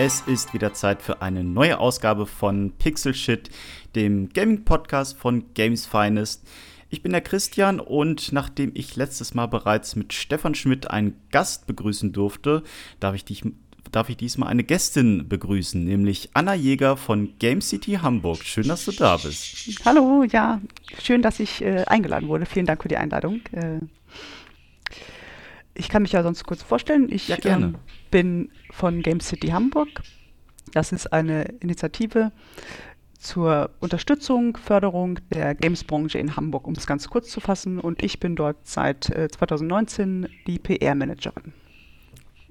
Es ist wieder Zeit für eine neue Ausgabe von Pixel Shit, dem Gaming-Podcast von Games Finest. Ich bin der Christian und nachdem ich letztes Mal bereits mit Stefan Schmidt einen Gast begrüßen durfte, darf ich, dich, darf ich diesmal eine Gästin begrüßen, nämlich Anna Jäger von Game City Hamburg. Schön, dass du da bist. Hallo, ja, schön, dass ich äh, eingeladen wurde. Vielen Dank für die Einladung. Äh, ich kann mich ja sonst kurz vorstellen. Ich ja. Ähm, bin von Game City Hamburg. Das ist eine Initiative zur Unterstützung, Förderung der Gamesbranche in Hamburg, um es ganz kurz zu fassen. Und ich bin dort seit äh, 2019 die PR-Managerin.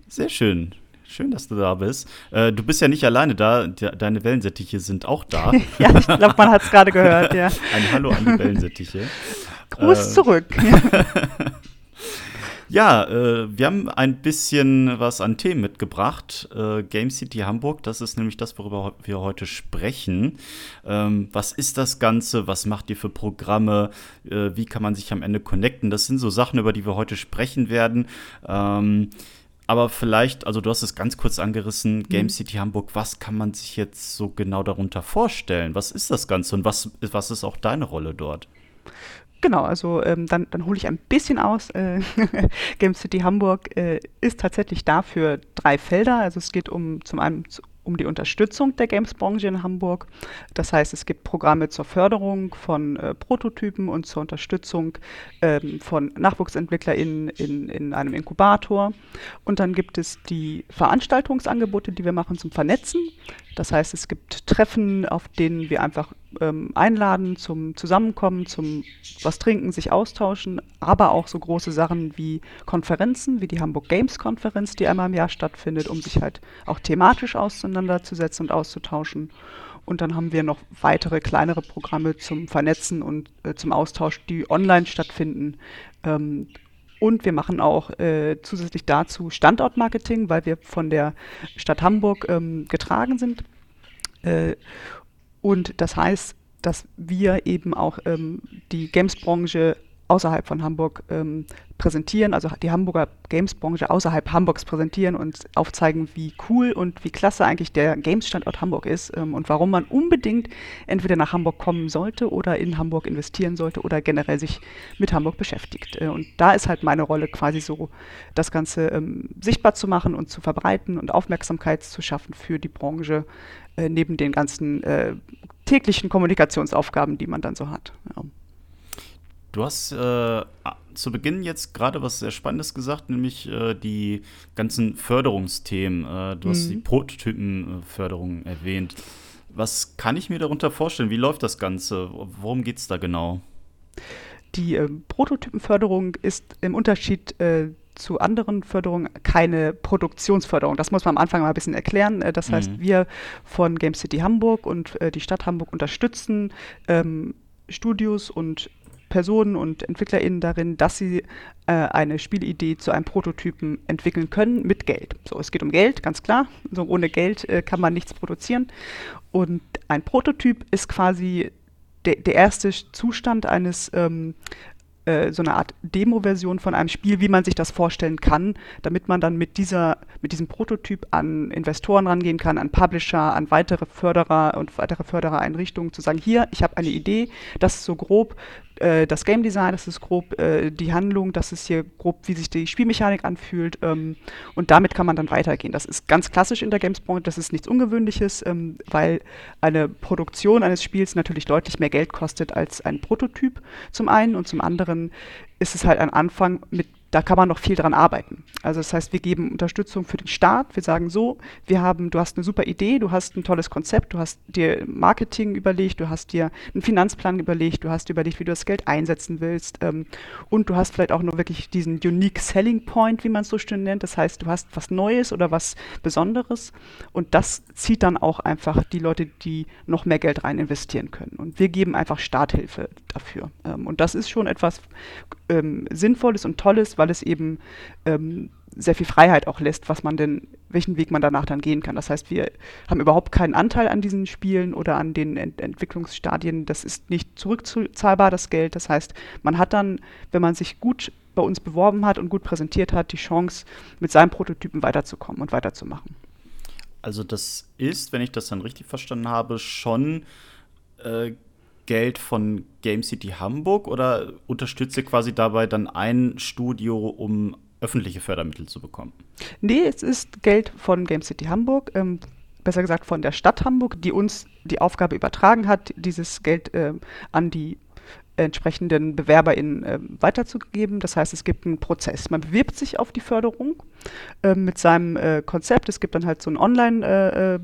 Sehr schön. Schön, dass du da bist. Äh, du bist ja nicht alleine da, de deine Wellensittiche sind auch da. ja, ich glaube, man hat es gerade gehört, ja. Ein Hallo an die Wellensittiche. Gruß äh, zurück. Ja, äh, wir haben ein bisschen was an Themen mitgebracht. Äh, Game City Hamburg, das ist nämlich das, worüber wir heute sprechen. Ähm, was ist das Ganze? Was macht ihr für Programme? Äh, wie kann man sich am Ende connecten? Das sind so Sachen, über die wir heute sprechen werden. Ähm, aber vielleicht, also du hast es ganz kurz angerissen, Game mhm. City Hamburg, was kann man sich jetzt so genau darunter vorstellen? Was ist das Ganze und was, was ist auch deine Rolle dort? Genau, also ähm, dann, dann hole ich ein bisschen aus. Äh, Game City Hamburg äh, ist tatsächlich dafür drei Felder. Also es geht um zum einen um die Unterstützung der Games-Branche in Hamburg. Das heißt, es gibt Programme zur Förderung von äh, Prototypen und zur Unterstützung ähm, von NachwuchsentwicklerInnen in, in einem Inkubator. Und dann gibt es die Veranstaltungsangebote, die wir machen zum Vernetzen. Das heißt, es gibt Treffen, auf denen wir einfach ähm, einladen zum Zusammenkommen, zum was trinken, sich austauschen, aber auch so große Sachen wie Konferenzen, wie die Hamburg Games Konferenz, die einmal im Jahr stattfindet, um sich halt auch thematisch auseinanderzusetzen und auszutauschen. Und dann haben wir noch weitere kleinere Programme zum Vernetzen und äh, zum Austausch, die online stattfinden. Ähm, und wir machen auch äh, zusätzlich dazu Standortmarketing, weil wir von der Stadt Hamburg ähm, getragen sind. Äh, und das heißt, dass wir eben auch ähm, die Games-Branche außerhalb von Hamburg ähm, präsentieren, also die Hamburger Games-Branche außerhalb Hamburgs präsentieren und aufzeigen, wie cool und wie klasse eigentlich der Games-Standort Hamburg ist ähm, und warum man unbedingt entweder nach Hamburg kommen sollte oder in Hamburg investieren sollte oder generell sich mit Hamburg beschäftigt. Äh, und da ist halt meine Rolle quasi so, das Ganze ähm, sichtbar zu machen und zu verbreiten und Aufmerksamkeit zu schaffen für die Branche, äh, neben den ganzen äh, täglichen Kommunikationsaufgaben, die man dann so hat. Ja. Du hast äh, zu Beginn jetzt gerade was sehr Spannendes gesagt, nämlich äh, die ganzen Förderungsthemen. Äh, du mhm. hast die Prototypenförderung erwähnt. Was kann ich mir darunter vorstellen? Wie läuft das Ganze? Worum geht es da genau? Die äh, Prototypenförderung ist im Unterschied äh, zu anderen Förderungen keine Produktionsförderung. Das muss man am Anfang mal ein bisschen erklären. Äh, das heißt, mhm. wir von Game City Hamburg und äh, die Stadt Hamburg unterstützen ähm, Studios und Personen und EntwicklerInnen darin, dass sie äh, eine Spielidee zu einem Prototypen entwickeln können mit Geld. So, es geht um Geld, ganz klar. So ohne Geld äh, kann man nichts produzieren. Und ein Prototyp ist quasi der, der erste Zustand eines ähm, äh, so eine Art Demo-Version von einem Spiel, wie man sich das vorstellen kann, damit man dann mit dieser, mit diesem Prototyp an Investoren rangehen kann, an Publisher, an weitere Förderer und weitere Förderereinrichtungen, zu sagen, hier, ich habe eine Idee, das ist so grob äh, das Game Design, das ist grob äh, die Handlung, das ist hier grob, wie sich die Spielmechanik anfühlt. Ähm, und damit kann man dann weitergehen. Das ist ganz klassisch in der Gamesbranche, das ist nichts Ungewöhnliches, ähm, weil eine Produktion eines Spiels natürlich deutlich mehr Geld kostet als ein Prototyp zum einen und zum anderen ist es halt ein Anfang, mit da kann man noch viel dran arbeiten. Also das heißt, wir geben Unterstützung für den Start. Wir sagen so, wir haben, du hast eine super Idee, du hast ein tolles Konzept, du hast dir Marketing überlegt, du hast dir einen Finanzplan überlegt, du hast überlegt, wie du das Geld einsetzen willst ähm, und du hast vielleicht auch noch wirklich diesen Unique Selling Point, wie man es so schön nennt. Das heißt, du hast was Neues oder was Besonderes und das zieht dann auch einfach die Leute, die noch mehr Geld rein investieren können. Und wir geben einfach Starthilfe dafür. Ähm, und das ist schon etwas ähm, Sinnvolles und Tolles, weil es eben ähm, sehr viel Freiheit auch lässt, was man denn, welchen Weg man danach dann gehen kann. Das heißt, wir haben überhaupt keinen Anteil an diesen Spielen oder an den Ent Entwicklungsstadien. Das ist nicht zurückzahlbar, das Geld. Das heißt, man hat dann, wenn man sich gut bei uns beworben hat und gut präsentiert hat, die Chance, mit seinem Prototypen weiterzukommen und weiterzumachen. Also das ist, wenn ich das dann richtig verstanden habe, schon äh, Geld von Game City Hamburg oder unterstützt ihr quasi dabei dann ein Studio, um öffentliche Fördermittel zu bekommen? Nee, es ist Geld von Game City Hamburg, ähm, besser gesagt von der Stadt Hamburg, die uns die Aufgabe übertragen hat, dieses Geld äh, an die entsprechenden BewerberInnen äh, weiterzugeben. Das heißt, es gibt einen Prozess. Man bewirbt sich auf die Förderung äh, mit seinem äh, Konzept. Es gibt dann halt so ein Online-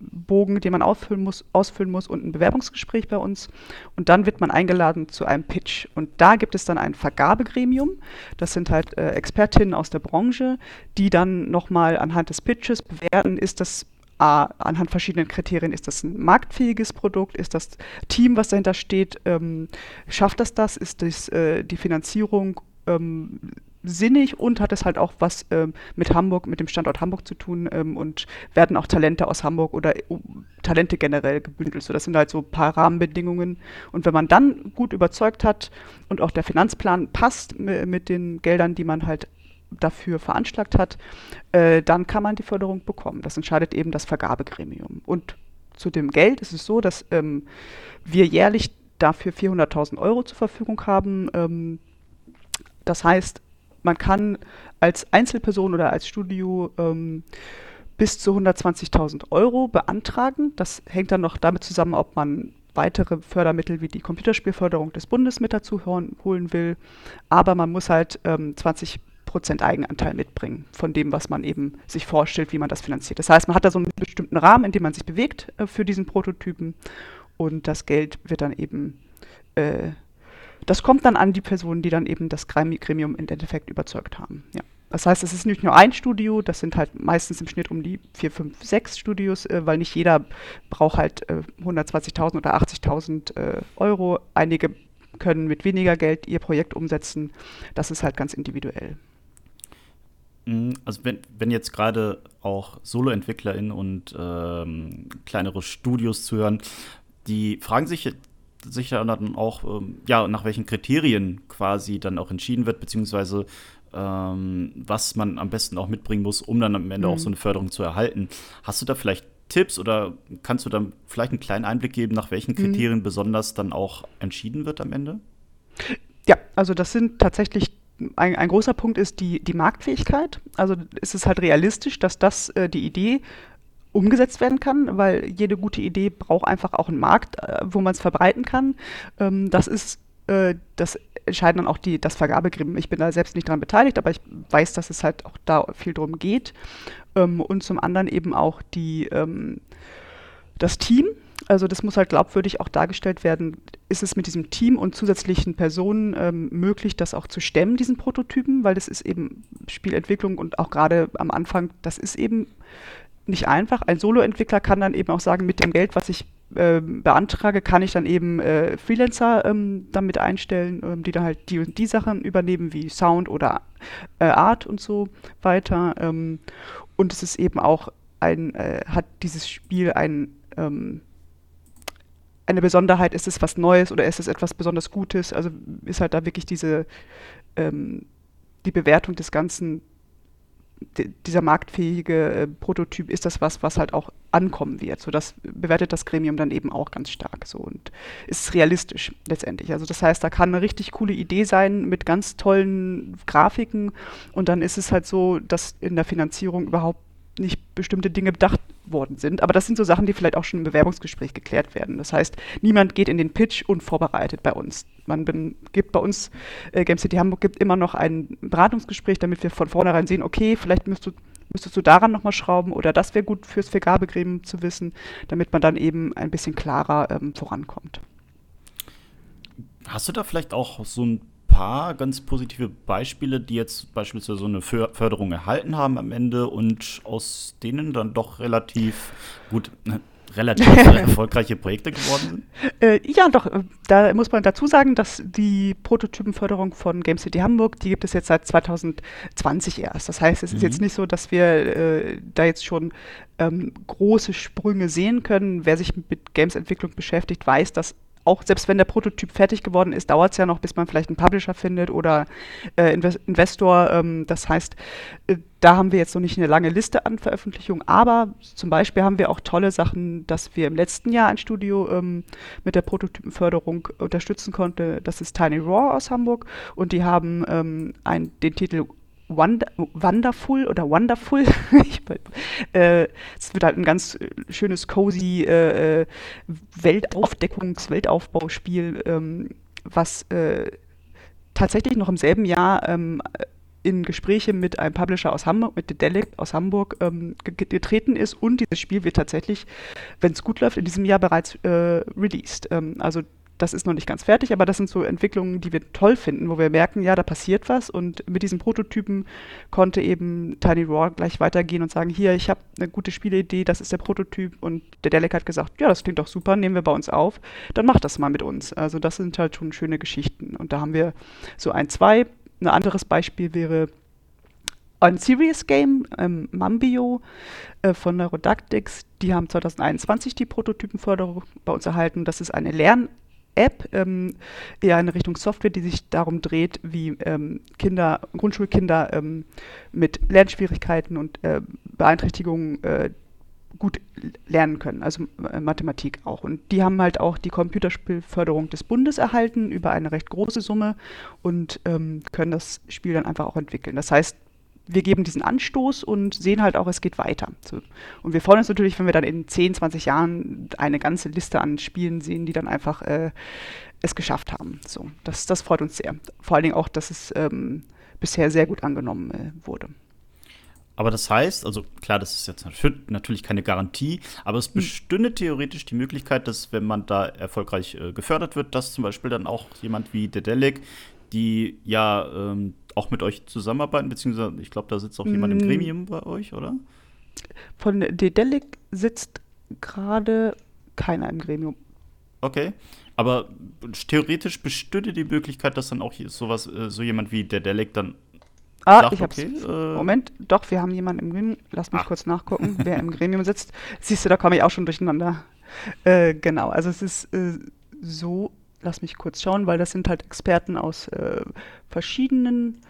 äh, äh, Bogen, den man ausfüllen muss, ausfüllen muss und ein Bewerbungsgespräch bei uns. Und dann wird man eingeladen zu einem Pitch. Und da gibt es dann ein Vergabegremium. Das sind halt äh, Expertinnen aus der Branche, die dann nochmal anhand des Pitches bewerten, ist das A, anhand verschiedenen Kriterien, ist das ein marktfähiges Produkt, ist das Team, was dahinter steht, ähm, schafft das das, ist das äh, die Finanzierung ähm, sinnig und hat es halt auch was ähm, mit Hamburg, mit dem Standort Hamburg zu tun ähm, und werden auch Talente aus Hamburg oder uh, Talente generell gebündelt. So, das sind halt so ein paar Rahmenbedingungen. Und wenn man dann gut überzeugt hat und auch der Finanzplan passt mit den Geldern, die man halt dafür veranschlagt hat, äh, dann kann man die Förderung bekommen. Das entscheidet eben das Vergabegremium. Und zu dem Geld ist es so, dass ähm, wir jährlich dafür 400.000 Euro zur Verfügung haben. Ähm, das heißt, man kann als Einzelperson oder als Studio ähm, bis zu 120.000 Euro beantragen. Das hängt dann noch damit zusammen, ob man weitere Fördermittel wie die Computerspielförderung des Bundes mit dazu holen will. Aber man muss halt ähm, 20 Prozent Eigenanteil mitbringen von dem, was man eben sich vorstellt, wie man das finanziert. Das heißt, man hat da so einen bestimmten Rahmen, in dem man sich bewegt äh, für diesen Prototypen und das Geld wird dann eben äh, das kommt dann an die Personen, die dann eben das Gremium im Endeffekt überzeugt haben. Ja. Das heißt, es ist nicht nur ein Studio, das sind halt meistens im Schnitt um die vier, fünf, sechs Studios, äh, weil nicht jeder braucht halt äh, 120.000 oder 80.000 äh, Euro. Einige können mit weniger Geld ihr Projekt umsetzen. Das ist halt ganz individuell. Mhm, also wenn, wenn jetzt gerade auch Solo-EntwicklerInnen und ähm, kleinere Studios zuhören, die fragen sich sich dann auch, ähm, ja, nach welchen Kriterien quasi dann auch entschieden wird, beziehungsweise ähm, was man am besten auch mitbringen muss, um dann am Ende mhm. auch so eine Förderung zu erhalten. Hast du da vielleicht Tipps oder kannst du dann vielleicht einen kleinen Einblick geben, nach welchen mhm. Kriterien mhm. besonders dann auch entschieden wird am Ende? Ja, also das sind tatsächlich ein, ein, großer Punkt ist die, die Marktfähigkeit. Also ist es halt realistisch, dass das äh, die Idee umgesetzt werden kann, weil jede gute Idee braucht einfach auch einen Markt, äh, wo man es verbreiten kann. Ähm, das ist äh, das entscheiden dann auch die, das Vergabegremium. Ich bin da selbst nicht daran beteiligt, aber ich weiß, dass es halt auch da viel drum geht. Ähm, und zum anderen eben auch die, ähm, das Team. Also das muss halt glaubwürdig auch dargestellt werden. Ist es mit diesem Team und zusätzlichen Personen möglich, das auch zu stemmen, diesen Prototypen? Weil das ist eben Spielentwicklung und auch gerade am Anfang, das ist eben nicht einfach. Ein Solo-Entwickler kann dann eben auch sagen, mit dem Geld, was ich äh, beantrage, kann ich dann eben äh, Freelancer ähm, damit einstellen, ähm, die dann halt die und die Sachen übernehmen, wie Sound oder äh, Art und so weiter. Ähm, und es ist eben auch ein, äh, hat dieses Spiel ein ähm, eine Besonderheit, ist es was Neues oder ist es etwas besonders Gutes? Also ist halt da wirklich diese ähm, die Bewertung des Ganzen dieser marktfähige äh, Prototyp ist das was, was halt auch ankommen wird. So das bewertet das Gremium dann eben auch ganz stark so und ist realistisch letztendlich. Also das heißt, da kann eine richtig coole Idee sein mit ganz tollen Grafiken und dann ist es halt so, dass in der Finanzierung überhaupt nicht bestimmte Dinge bedacht worden sind. Aber das sind so Sachen, die vielleicht auch schon im Bewerbungsgespräch geklärt werden. Das heißt, niemand geht in den Pitch unvorbereitet bei uns. Man bin, gibt bei uns, äh, Game City Hamburg gibt immer noch ein Beratungsgespräch, damit wir von vornherein sehen, okay, vielleicht müsst du, müsstest du daran nochmal schrauben oder das wäre gut fürs Vergabegremium zu wissen, damit man dann eben ein bisschen klarer ähm, vorankommt. Hast du da vielleicht auch so ein paar ganz positive Beispiele, die jetzt beispielsweise so eine Förderung erhalten haben am Ende und aus denen dann doch relativ gut ne, relativ erfolgreiche Projekte geworden sind? Äh, ja, doch. Da muss man dazu sagen, dass die Prototypenförderung von Game City Hamburg, die gibt es jetzt seit 2020 erst. Das heißt, es mhm. ist jetzt nicht so, dass wir äh, da jetzt schon ähm, große Sprünge sehen können. Wer sich mit Games-Entwicklung beschäftigt, weiß, dass auch selbst wenn der Prototyp fertig geworden ist, dauert es ja noch, bis man vielleicht einen Publisher findet oder äh, Investor. Ähm, das heißt, äh, da haben wir jetzt noch nicht eine lange Liste an Veröffentlichungen, aber zum Beispiel haben wir auch tolle Sachen, dass wir im letzten Jahr ein Studio ähm, mit der Prototypenförderung unterstützen konnte. Das ist Tiny Raw aus Hamburg und die haben ähm, ein, den Titel Wonder, Wonderful oder Wonderful. ich, äh, es wird halt ein ganz schönes, cozy äh, äh Weltaufdeckungs-, Weltaufbauspiel, ähm, was äh, tatsächlich noch im selben Jahr ähm, in Gespräche mit einem Publisher aus Hamburg, mit Dedelic aus Hamburg ähm, getreten ist und dieses Spiel wird tatsächlich, wenn es gut läuft, in diesem Jahr bereits äh, released. Ähm, also das ist noch nicht ganz fertig, aber das sind so Entwicklungen, die wir toll finden, wo wir merken, ja, da passiert was und mit diesen Prototypen konnte eben Tiny Raw gleich weitergehen und sagen, hier, ich habe eine gute Spieleidee, das ist der Prototyp und der Delic hat gesagt, ja, das klingt doch super, nehmen wir bei uns auf, dann mach das mal mit uns. Also das sind halt schon schöne Geschichten und da haben wir so ein, zwei. Ein anderes Beispiel wäre ein Serious Game, ähm, Mambio äh, von Neurodactics, die haben 2021 die Prototypenförderung bei uns erhalten. Das ist eine Lern- App, ähm, eher in Richtung Software, die sich darum dreht, wie ähm, Kinder, Grundschulkinder ähm, mit Lernschwierigkeiten und äh, Beeinträchtigungen äh, gut lernen können, also äh, Mathematik auch. Und die haben halt auch die Computerspielförderung des Bundes erhalten über eine recht große Summe und ähm, können das Spiel dann einfach auch entwickeln. Das heißt, wir geben diesen Anstoß und sehen halt auch, es geht weiter. So. Und wir freuen uns natürlich, wenn wir dann in 10, 20 Jahren eine ganze Liste an Spielen sehen, die dann einfach äh, es geschafft haben. So, das, das freut uns sehr. Vor allen Dingen auch, dass es ähm, bisher sehr gut angenommen äh, wurde. Aber das heißt, also klar, das ist jetzt natürlich keine Garantie, aber es hm. bestünde theoretisch die Möglichkeit, dass wenn man da erfolgreich äh, gefördert wird, dass zum Beispiel dann auch jemand wie Dedelic, die ja ähm, auch mit euch zusammenarbeiten, beziehungsweise ich glaube, da sitzt auch jemand im mm. Gremium bei euch, oder? Von Dedelic sitzt gerade keiner im Gremium. Okay, aber theoretisch bestünde die Möglichkeit, dass dann auch sowas, äh, so jemand wie Dedelic dann Ah, sagt, ich hab's. Okay, äh Moment, doch, wir haben jemanden im Gremium. Lass mich ah. kurz nachgucken, wer im Gremium sitzt. Siehst du, da komme ich auch schon durcheinander. Äh, genau, also es ist äh, so, lass mich kurz schauen, weil das sind halt Experten aus äh, verschiedenen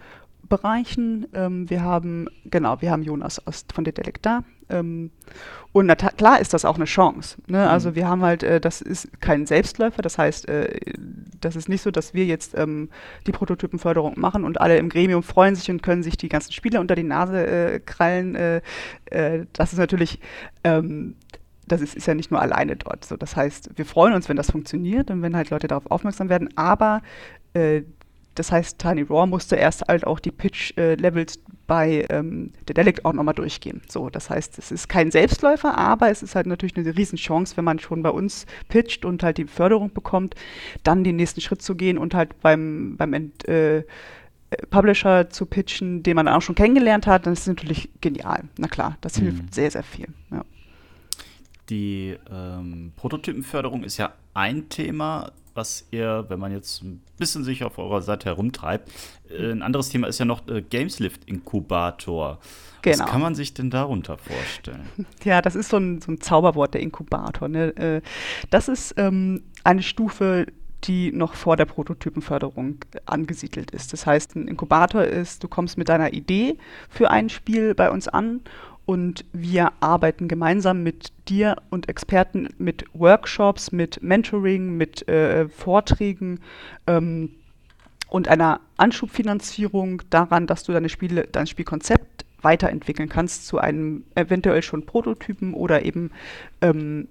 Bereichen. Ähm, wir haben, genau, wir haben Jonas aus, von der Delek da. Ähm, und na, klar ist das auch eine Chance. Ne? Mhm. Also wir haben halt, äh, das ist kein Selbstläufer, das heißt, äh, das ist nicht so, dass wir jetzt ähm, die Prototypenförderung machen und alle im Gremium freuen sich und können sich die ganzen Spiele unter die Nase äh, krallen. Äh, äh, das ist natürlich ähm, das ist, ist ja nicht nur alleine dort. So, das heißt, wir freuen uns, wenn das funktioniert und wenn halt Leute darauf aufmerksam werden, aber äh, das heißt, Tiny Raw musste erst halt auch die Pitch-Levels äh, bei ähm, der Delic auch nochmal durchgehen. So, das heißt, es ist kein Selbstläufer, aber es ist halt natürlich eine Riesenchance, wenn man schon bei uns pitcht und halt die Förderung bekommt, dann den nächsten Schritt zu gehen und halt beim, beim Ent, äh, Publisher zu pitchen, den man auch schon kennengelernt hat, dann ist es natürlich genial. Na klar, das mhm. hilft sehr, sehr viel. Ja die ähm, Prototypenförderung ist ja ein Thema, was ihr, wenn man jetzt ein bisschen sich auf eurer Seite herumtreibt, äh, ein anderes Thema ist ja noch äh, Gameslift Inkubator. Genau. Was kann man sich denn darunter vorstellen? Ja, das ist so ein, so ein Zauberwort, der Inkubator. Ne? Äh, das ist ähm, eine Stufe, die noch vor der Prototypenförderung angesiedelt ist. Das heißt, ein Inkubator ist, du kommst mit deiner Idee für ein Spiel bei uns an und wir arbeiten gemeinsam mit dir und Experten mit Workshops, mit Mentoring, mit äh, Vorträgen ähm, und einer Anschubfinanzierung daran, dass du deine Spiele, dein Spielkonzept weiterentwickeln kannst zu einem eventuell schon Prototypen oder eben ähm,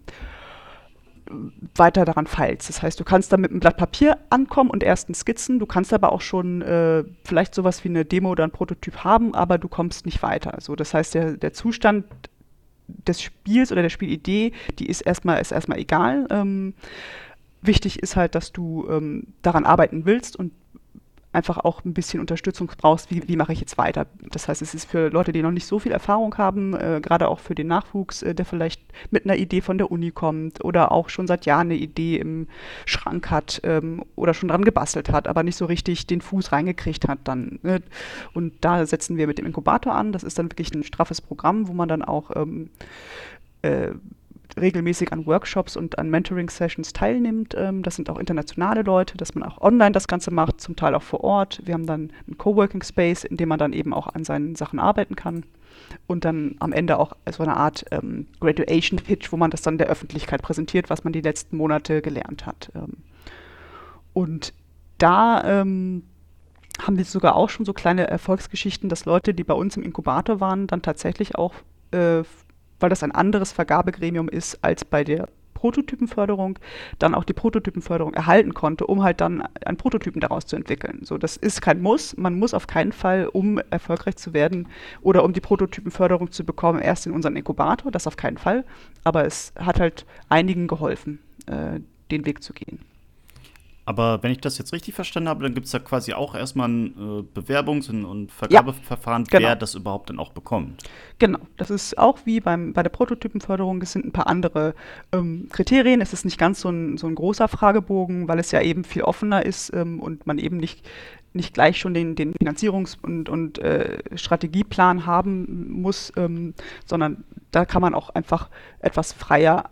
weiter daran feilst. Das heißt, du kannst da mit einem Blatt Papier ankommen und ersten Skizzen, du kannst aber auch schon äh, vielleicht sowas wie eine Demo oder ein Prototyp haben, aber du kommst nicht weiter. Also das heißt, der, der Zustand des Spiels oder der Spielidee, die ist erstmal, ist erstmal egal. Ähm, wichtig ist halt, dass du ähm, daran arbeiten willst und einfach auch ein bisschen Unterstützung brauchst, wie, wie mache ich jetzt weiter. Das heißt, es ist für Leute, die noch nicht so viel Erfahrung haben, äh, gerade auch für den Nachwuchs, äh, der vielleicht mit einer Idee von der Uni kommt oder auch schon seit Jahren eine Idee im Schrank hat ähm, oder schon dran gebastelt hat, aber nicht so richtig den Fuß reingekriegt hat dann. Ne? Und da setzen wir mit dem Inkubator an. Das ist dann wirklich ein straffes Programm, wo man dann auch ähm, äh, regelmäßig an Workshops und an Mentoring-Sessions teilnimmt. Ähm, das sind auch internationale Leute, dass man auch online das Ganze macht, zum Teil auch vor Ort. Wir haben dann einen Coworking Space, in dem man dann eben auch an seinen Sachen arbeiten kann. Und dann am Ende auch so eine Art ähm, Graduation Pitch, wo man das dann der Öffentlichkeit präsentiert, was man die letzten Monate gelernt hat. Ähm, und da ähm, haben wir sogar auch schon so kleine Erfolgsgeschichten, dass Leute, die bei uns im Inkubator waren, dann tatsächlich auch äh, weil das ein anderes Vergabegremium ist als bei der Prototypenförderung, dann auch die Prototypenförderung erhalten konnte, um halt dann einen Prototypen daraus zu entwickeln. So, das ist kein Muss. Man muss auf keinen Fall, um erfolgreich zu werden oder um die Prototypenförderung zu bekommen, erst in unseren Inkubator. Das auf keinen Fall. Aber es hat halt einigen geholfen, äh, den Weg zu gehen. Aber wenn ich das jetzt richtig verstanden habe, dann gibt es da quasi auch erstmal ein äh, Bewerbungs- und, und Vergabeverfahren, ja, genau. wer das überhaupt dann auch bekommt. Genau, das ist auch wie beim, bei der Prototypenförderung, es sind ein paar andere ähm, Kriterien. Es ist nicht ganz so ein, so ein großer Fragebogen, weil es ja eben viel offener ist ähm, und man eben nicht, nicht gleich schon den, den Finanzierungs- und, und äh, Strategieplan haben muss, ähm, sondern da kann man auch einfach etwas freier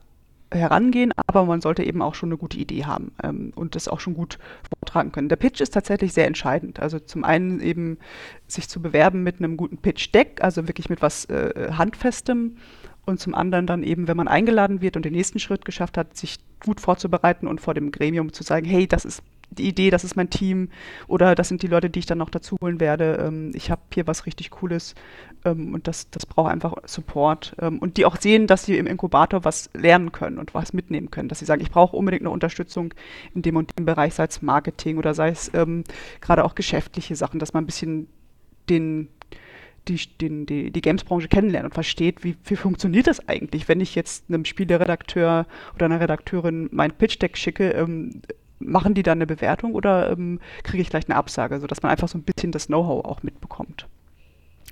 herangehen, aber man sollte eben auch schon eine gute Idee haben ähm, und das auch schon gut vortragen können. Der Pitch ist tatsächlich sehr entscheidend. Also zum einen eben sich zu bewerben mit einem guten Pitch-Deck, also wirklich mit was äh, Handfestem und zum anderen dann eben, wenn man eingeladen wird und den nächsten Schritt geschafft hat, sich gut vorzubereiten und vor dem Gremium zu sagen, hey, das ist die Idee, das ist mein Team oder das sind die Leute, die ich dann noch dazu holen werde. Ähm, ich habe hier was richtig Cooles ähm, und das, das braucht einfach Support. Ähm, und die auch sehen, dass sie im Inkubator was lernen können und was mitnehmen können. Dass sie sagen, ich brauche unbedingt eine Unterstützung in dem und dem Bereich, sei es Marketing oder sei es gerade auch geschäftliche Sachen, dass man ein bisschen den die, den, die, die Games-Branche kennenlernt und versteht, wie, wie funktioniert das eigentlich, wenn ich jetzt einem Spieleredakteur oder einer Redakteurin mein Pitch-Deck schicke, ähm, machen die dann eine Bewertung oder ähm, kriege ich gleich eine Absage, sodass man einfach so ein bisschen das Know-how auch mitbekommt.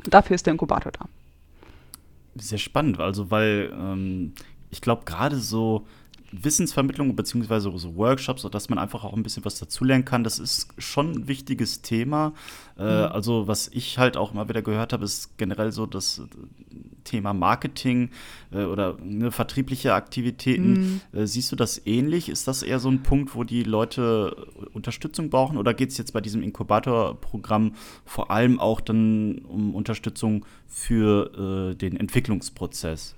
Und dafür ist der Inkubator da. Sehr spannend, also weil ähm, ich glaube gerade so Wissensvermittlung beziehungsweise so Workshops, dass man einfach auch ein bisschen was dazulernen kann, das ist schon ein wichtiges Thema. Äh, mhm. also was ich halt auch mal wieder gehört habe, ist generell so das Thema Marketing äh, oder ne, vertriebliche Aktivitäten. Mhm. Äh, siehst du das ähnlich? Ist das eher so ein Punkt, wo die Leute Unterstützung brauchen? Oder geht es jetzt bei diesem Inkubatorprogramm vor allem auch dann um Unterstützung für äh, den Entwicklungsprozess?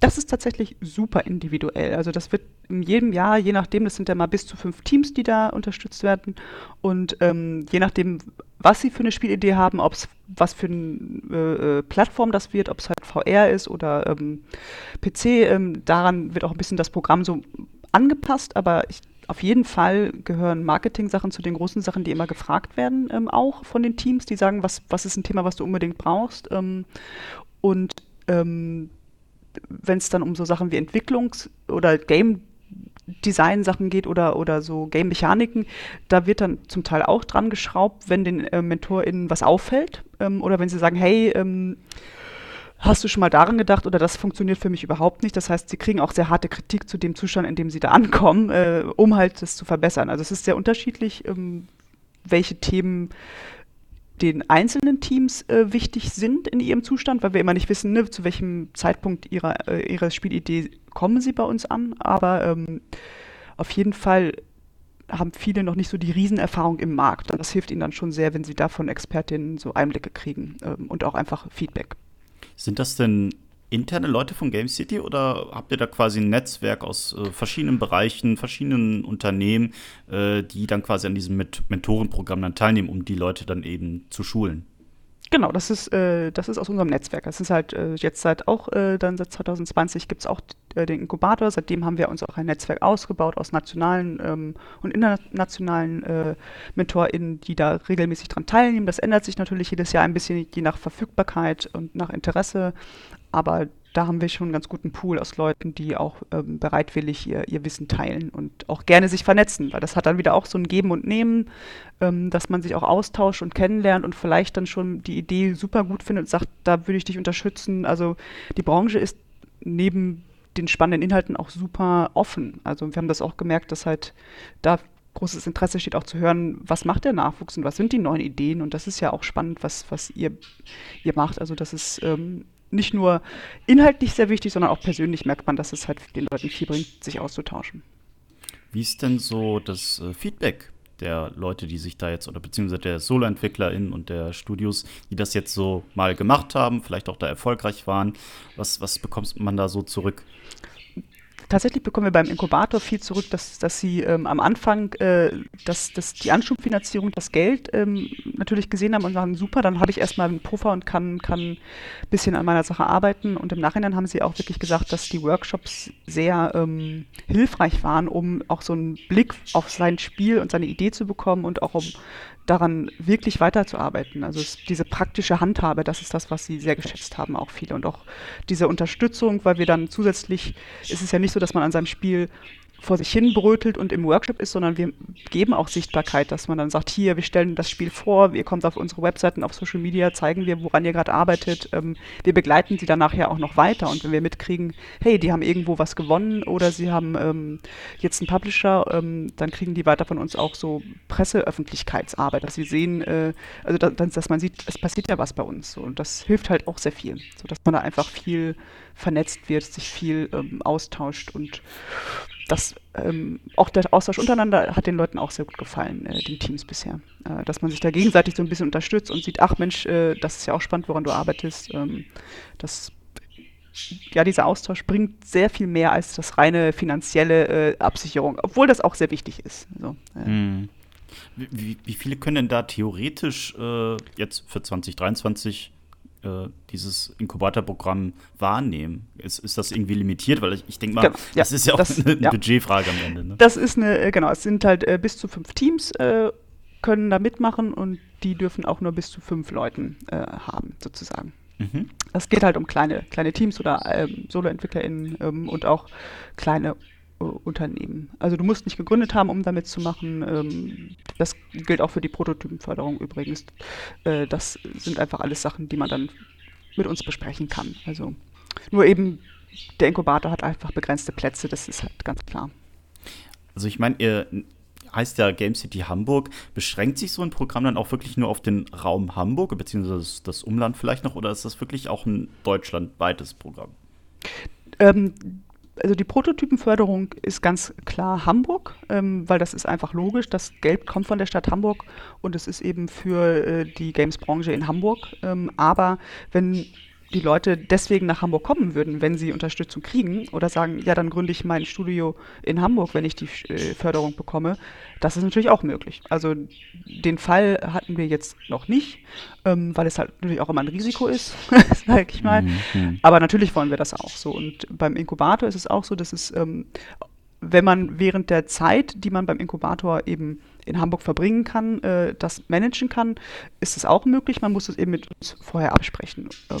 Das ist tatsächlich super individuell. Also das wird in jedem Jahr, je nachdem, das sind ja mal bis zu fünf Teams, die da unterstützt werden. Und ähm, je nachdem, was sie für eine Spielidee haben, ob es was für eine äh, äh, Plattform das wird, ob es halt VR ist oder ähm, PC, ähm, daran wird auch ein bisschen das Programm so angepasst, aber ich, auf jeden Fall gehören Marketing-Sachen zu den großen Sachen, die immer gefragt werden, ähm, auch von den Teams, die sagen, was, was ist ein Thema, was du unbedingt brauchst. Ähm, und ähm, wenn es dann um so Sachen wie Entwicklungs- oder Game Design-Sachen geht oder, oder so Game-Mechaniken, da wird dann zum Teil auch dran geschraubt, wenn den äh, MentorInnen was auffällt ähm, oder wenn sie sagen, hey, ähm, hast du schon mal daran gedacht oder das funktioniert für mich überhaupt nicht. Das heißt, sie kriegen auch sehr harte Kritik zu dem Zustand, in dem sie da ankommen, äh, um halt das zu verbessern. Also es ist sehr unterschiedlich, ähm, welche Themen den einzelnen Teams äh, wichtig sind in ihrem Zustand, weil wir immer nicht wissen, ne, zu welchem Zeitpunkt ihrer, äh, ihrer Spielidee kommen sie bei uns an. Aber ähm, auf jeden Fall haben viele noch nicht so die Riesenerfahrung im Markt. Und das hilft ihnen dann schon sehr, wenn sie davon Expertinnen so Einblicke kriegen ähm, und auch einfach Feedback. Sind das denn interne Leute von Game City oder habt ihr da quasi ein Netzwerk aus äh, verschiedenen Bereichen, verschiedenen Unternehmen, äh, die dann quasi an diesem Met Mentorenprogramm dann teilnehmen, um die Leute dann eben zu schulen? Genau, das ist, äh, das ist aus unserem Netzwerk. Das ist halt äh, jetzt seit auch, äh, dann seit 2020 gibt es auch äh, den Inkubator. Seitdem haben wir uns auch ein Netzwerk ausgebaut aus nationalen ähm, und internationalen äh, MentorInnen, die da regelmäßig dran teilnehmen. Das ändert sich natürlich jedes Jahr ein bisschen, je nach Verfügbarkeit und nach Interesse. Aber da haben wir schon einen ganz guten Pool aus Leuten, die auch ähm, bereitwillig ihr, ihr Wissen teilen und auch gerne sich vernetzen, weil das hat dann wieder auch so ein Geben und Nehmen, ähm, dass man sich auch austauscht und kennenlernt und vielleicht dann schon die Idee super gut findet und sagt, da würde ich dich unterstützen. Also die Branche ist neben den spannenden Inhalten auch super offen. Also wir haben das auch gemerkt, dass halt da großes Interesse steht, auch zu hören, was macht der Nachwuchs und was sind die neuen Ideen. Und das ist ja auch spannend, was, was ihr, ihr macht. Also das ist ähm, nicht nur inhaltlich sehr wichtig, sondern auch persönlich merkt man, dass es halt den Leuten viel bringt, sich auszutauschen. Wie ist denn so das äh, Feedback der Leute, die sich da jetzt, oder beziehungsweise der Solo-EntwicklerInnen und der Studios, die das jetzt so mal gemacht haben, vielleicht auch da erfolgreich waren? Was, was bekommt man da so zurück? Tatsächlich bekommen wir beim Inkubator viel zurück, dass, dass sie ähm, am Anfang äh, dass, dass die Anschubfinanzierung, das Geld ähm, natürlich gesehen haben und sagen, super, dann habe ich erstmal einen Puffer und kann, kann ein bisschen an meiner Sache arbeiten. Und im Nachhinein haben sie auch wirklich gesagt, dass die Workshops sehr ähm, hilfreich waren, um auch so einen Blick auf sein Spiel und seine Idee zu bekommen und auch um daran wirklich weiterzuarbeiten. Also es, diese praktische Handhabe, das ist das, was sie sehr geschätzt haben, auch viele. Und auch diese Unterstützung, weil wir dann zusätzlich, ist es ja nicht so, dass man an seinem Spiel vor sich hin brötelt und im Workshop ist, sondern wir geben auch Sichtbarkeit, dass man dann sagt, hier, wir stellen das Spiel vor, ihr kommt auf unsere Webseiten, auf Social Media, zeigen wir, woran ihr gerade arbeitet. Ähm, wir begleiten sie dann nachher auch noch weiter und wenn wir mitkriegen, hey, die haben irgendwo was gewonnen oder sie haben ähm, jetzt einen Publisher, ähm, dann kriegen die weiter von uns auch so Presseöffentlichkeitsarbeit, dass sie sehen, äh, also da, dass man sieht, es passiert ja was bei uns. So, und das hilft halt auch sehr viel, sodass man da einfach viel vernetzt wird, sich viel ähm, austauscht und das, ähm, auch der Austausch untereinander hat den Leuten auch sehr gut gefallen, äh, den Teams bisher. Äh, dass man sich da gegenseitig so ein bisschen unterstützt und sieht, ach Mensch, äh, das ist ja auch spannend, woran du arbeitest. Ähm, das, ja, dieser Austausch bringt sehr viel mehr als das reine finanzielle äh, Absicherung, obwohl das auch sehr wichtig ist. So, hm. wie, wie, viele können denn da theoretisch äh, jetzt für 2023 äh, dieses Inkubatorprogramm wahrnehmen? Ist, ist das irgendwie limitiert? Weil ich, ich denke mal, genau, ja, das ist ja auch das, eine ja. Budgetfrage am Ende. Ne? Das ist eine, äh, genau, es sind halt äh, bis zu fünf Teams äh, können da mitmachen und die dürfen auch nur bis zu fünf Leuten äh, haben, sozusagen. Mhm. Es geht halt um kleine, kleine Teams oder ähm, Solo-EntwicklerInnen ähm, und auch kleine Unternehmen. Also du musst nicht gegründet haben, um damit zu machen. Ähm, das gilt auch für die Prototypenförderung übrigens. Äh, das sind einfach alles Sachen, die man dann mit uns besprechen kann. Also nur eben der Inkubator hat einfach begrenzte Plätze, das ist halt ganz klar. Also ich meine, ihr heißt ja Game City Hamburg. Beschränkt sich so ein Programm dann auch wirklich nur auf den Raum Hamburg, beziehungsweise das, das Umland vielleicht noch, oder ist das wirklich auch ein deutschlandweites Programm? Ähm, also die Prototypenförderung ist ganz klar Hamburg, ähm, weil das ist einfach logisch. Das Geld kommt von der Stadt Hamburg und es ist eben für äh, die Games-Branche in Hamburg. Ähm, aber wenn die Leute deswegen nach Hamburg kommen würden, wenn sie Unterstützung kriegen oder sagen, ja, dann gründe ich mein Studio in Hamburg, wenn ich die äh, Förderung bekomme. Das ist natürlich auch möglich. Also den Fall hatten wir jetzt noch nicht, ähm, weil es halt natürlich auch immer ein Risiko ist, sag ich mal. Mhm. Aber natürlich wollen wir das auch so. Und beim Inkubator ist es auch so, dass es, ähm, wenn man während der Zeit, die man beim Inkubator eben in Hamburg verbringen kann, äh, das managen kann, ist es auch möglich. Man muss es eben mit uns vorher absprechen. Ähm,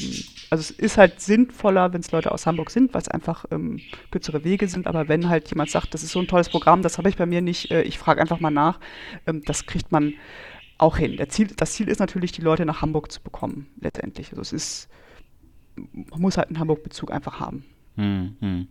also es ist halt sinnvoller, wenn es Leute aus Hamburg sind, weil es einfach ähm, kürzere Wege sind. Aber wenn halt jemand sagt, das ist so ein tolles Programm, das habe ich bei mir nicht, äh, ich frage einfach mal nach, ähm, das kriegt man auch hin. Ziel, das Ziel ist natürlich, die Leute nach Hamburg zu bekommen, letztendlich. Also es ist, man muss halt einen Hamburg-Bezug einfach haben. Hm, hm.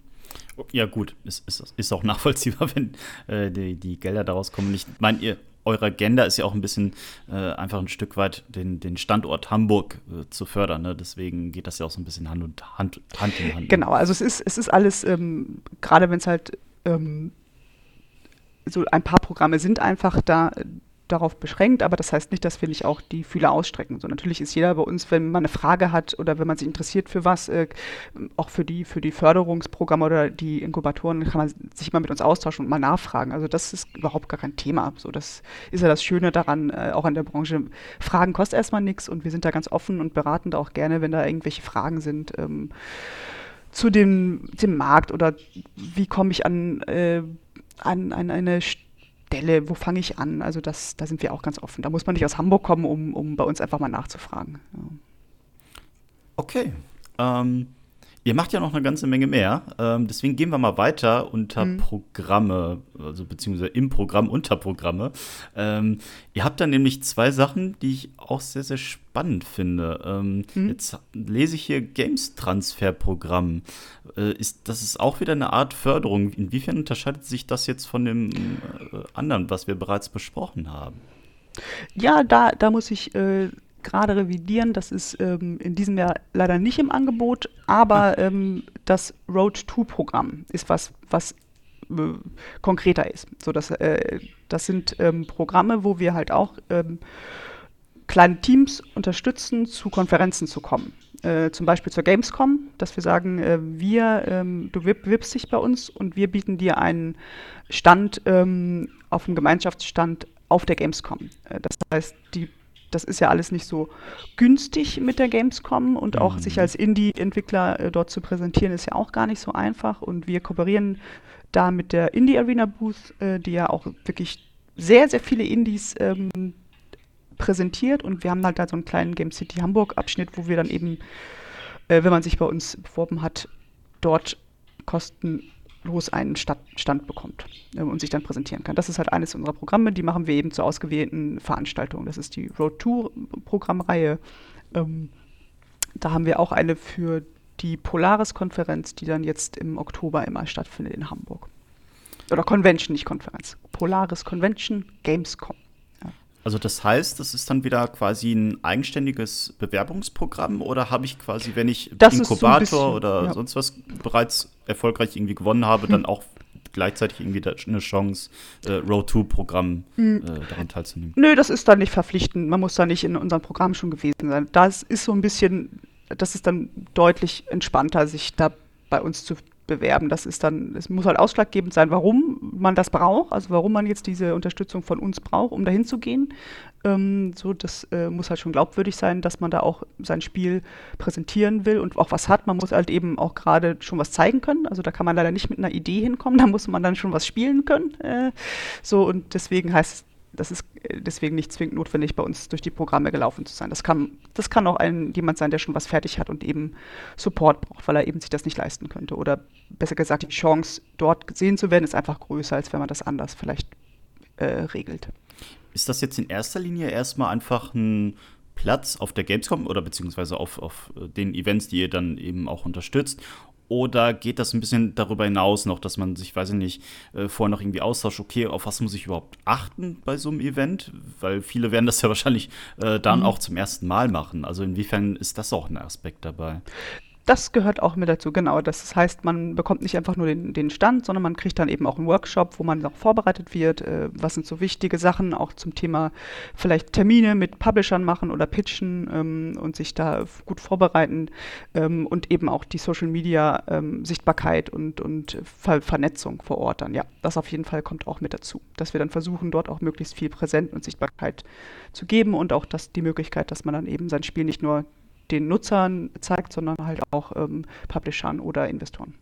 Ja, gut, ist, ist, ist auch nachvollziehbar, wenn äh, die, die Gelder daraus kommen. Ich meine, ihr, eure Agenda ist ja auch ein bisschen äh, einfach ein Stück weit den, den Standort Hamburg äh, zu fördern. Ne? Deswegen geht das ja auch so ein bisschen Hand, und, Hand, Hand in Hand. Genau, also es ist, es ist alles, ähm, gerade wenn es halt ähm, so ein paar Programme sind einfach da, darauf beschränkt, aber das heißt nicht, dass wir nicht auch die Fühler ausstrecken. So natürlich ist jeder bei uns, wenn man eine Frage hat oder wenn man sich interessiert für was, äh, auch für die für die Förderungsprogramme oder die Inkubatoren, kann man sich mal mit uns austauschen und mal nachfragen. Also das ist überhaupt gar kein Thema. So das ist ja das Schöne daran, äh, auch an der Branche. Fragen kostet erstmal nichts und wir sind da ganz offen und beraten da auch gerne, wenn da irgendwelche Fragen sind. Ähm, zu dem, dem Markt oder wie komme ich an, äh, an, an eine Stelle, wo fange ich an? Also das, da sind wir auch ganz offen. Da muss man nicht aus Hamburg kommen, um, um bei uns einfach mal nachzufragen. Ja. Okay. Ähm, Ihr macht ja noch eine ganze Menge mehr. Ähm, deswegen gehen wir mal weiter unter mhm. Programme, also beziehungsweise im Programm unter Programme. Ähm, ihr habt da nämlich zwei Sachen, die ich auch sehr, sehr spannend finde. Ähm, mhm. Jetzt lese ich hier Games-Transfer-Programm. Äh, ist, das ist auch wieder eine Art Förderung. Inwiefern unterscheidet sich das jetzt von dem äh, anderen, was wir bereits besprochen haben? Ja, da, da muss ich äh, gerade revidieren. Das ist ähm, in diesem Jahr leider nicht im Angebot, aber ähm, das Road 2 Programm ist was, was äh, konkreter ist. So, das, äh, das sind ähm, Programme, wo wir halt auch ähm, kleine Teams unterstützen, zu Konferenzen zu kommen. Äh, zum Beispiel zur Gamescom, dass wir sagen, äh, wir, ähm, du bewirbst dich bei uns und wir bieten dir einen Stand ähm, auf dem Gemeinschaftsstand auf der Gamescom. Äh, das heißt, die das ist ja alles nicht so günstig mit der Gamescom und auch mhm. sich als Indie-Entwickler äh, dort zu präsentieren, ist ja auch gar nicht so einfach. Und wir kooperieren da mit der Indie Arena Booth, äh, die ja auch wirklich sehr, sehr viele Indies ähm, präsentiert. Und wir haben halt da so einen kleinen Game City Hamburg-Abschnitt, wo wir dann eben, äh, wenn man sich bei uns beworben hat, dort kosten los einen Stand bekommt äh, und sich dann präsentieren kann. Das ist halt eines unserer Programme, die machen wir eben zu ausgewählten Veranstaltungen. Das ist die Road Tour Programmreihe. Ähm, da haben wir auch eine für die Polaris-Konferenz, die dann jetzt im Oktober immer stattfindet in Hamburg. Oder Convention, nicht Konferenz. Polaris Convention, Gamescom. Also das heißt, das ist dann wieder quasi ein eigenständiges Bewerbungsprogramm oder habe ich quasi, wenn ich das Inkubator so bisschen, oder ja. sonst was bereits erfolgreich irgendwie gewonnen habe, dann auch gleichzeitig irgendwie eine Chance, äh, Road 2 Programm hm. äh, daran teilzunehmen? Nö, das ist dann nicht verpflichtend. Man muss da nicht in unserem Programm schon gewesen sein. Das ist so ein bisschen, das ist dann deutlich entspannter, sich da bei uns zu bewerben. Das ist dann, es muss halt ausschlaggebend sein, warum man das braucht, also warum man jetzt diese Unterstützung von uns braucht, um dahin zu gehen. Ähm, so, das äh, muss halt schon glaubwürdig sein, dass man da auch sein Spiel präsentieren will und auch was hat. Man muss halt eben auch gerade schon was zeigen können. Also da kann man leider nicht mit einer Idee hinkommen, da muss man dann schon was spielen können. Äh, so und deswegen heißt das ist äh, deswegen nicht zwingend notwendig, bei uns durch die Programme gelaufen zu sein. Das kann, das kann auch ein, jemand sein, der schon was fertig hat und eben Support braucht, weil er eben sich das nicht leisten könnte. Oder besser gesagt, die Chance, dort gesehen zu werden, ist einfach größer, als wenn man das anders vielleicht äh, regelt. Ist das jetzt in erster Linie erstmal einfach ein Platz auf der Gamescom oder beziehungsweise auf, auf äh, den Events, die ihr dann eben auch unterstützt? Oder geht das ein bisschen darüber hinaus noch, dass man sich, weiß ich nicht, äh, vorher noch irgendwie austauscht, okay, auf was muss ich überhaupt achten bei so einem Event? Weil viele werden das ja wahrscheinlich äh, dann mhm. auch zum ersten Mal machen. Also inwiefern ist das auch ein Aspekt dabei? Das gehört auch mit dazu, genau. Das heißt, man bekommt nicht einfach nur den, den Stand, sondern man kriegt dann eben auch einen Workshop, wo man auch vorbereitet wird. Äh, was sind so wichtige Sachen, auch zum Thema vielleicht Termine mit Publishern machen oder pitchen ähm, und sich da gut vorbereiten ähm, und eben auch die Social Media ähm, Sichtbarkeit und, und Ver Vernetzung vor Ort dann. Ja, das auf jeden Fall kommt auch mit dazu, dass wir dann versuchen, dort auch möglichst viel Präsenz und Sichtbarkeit zu geben und auch das, die Möglichkeit, dass man dann eben sein Spiel nicht nur den Nutzern zeigt, sondern halt auch ähm, Publishern oder Investoren.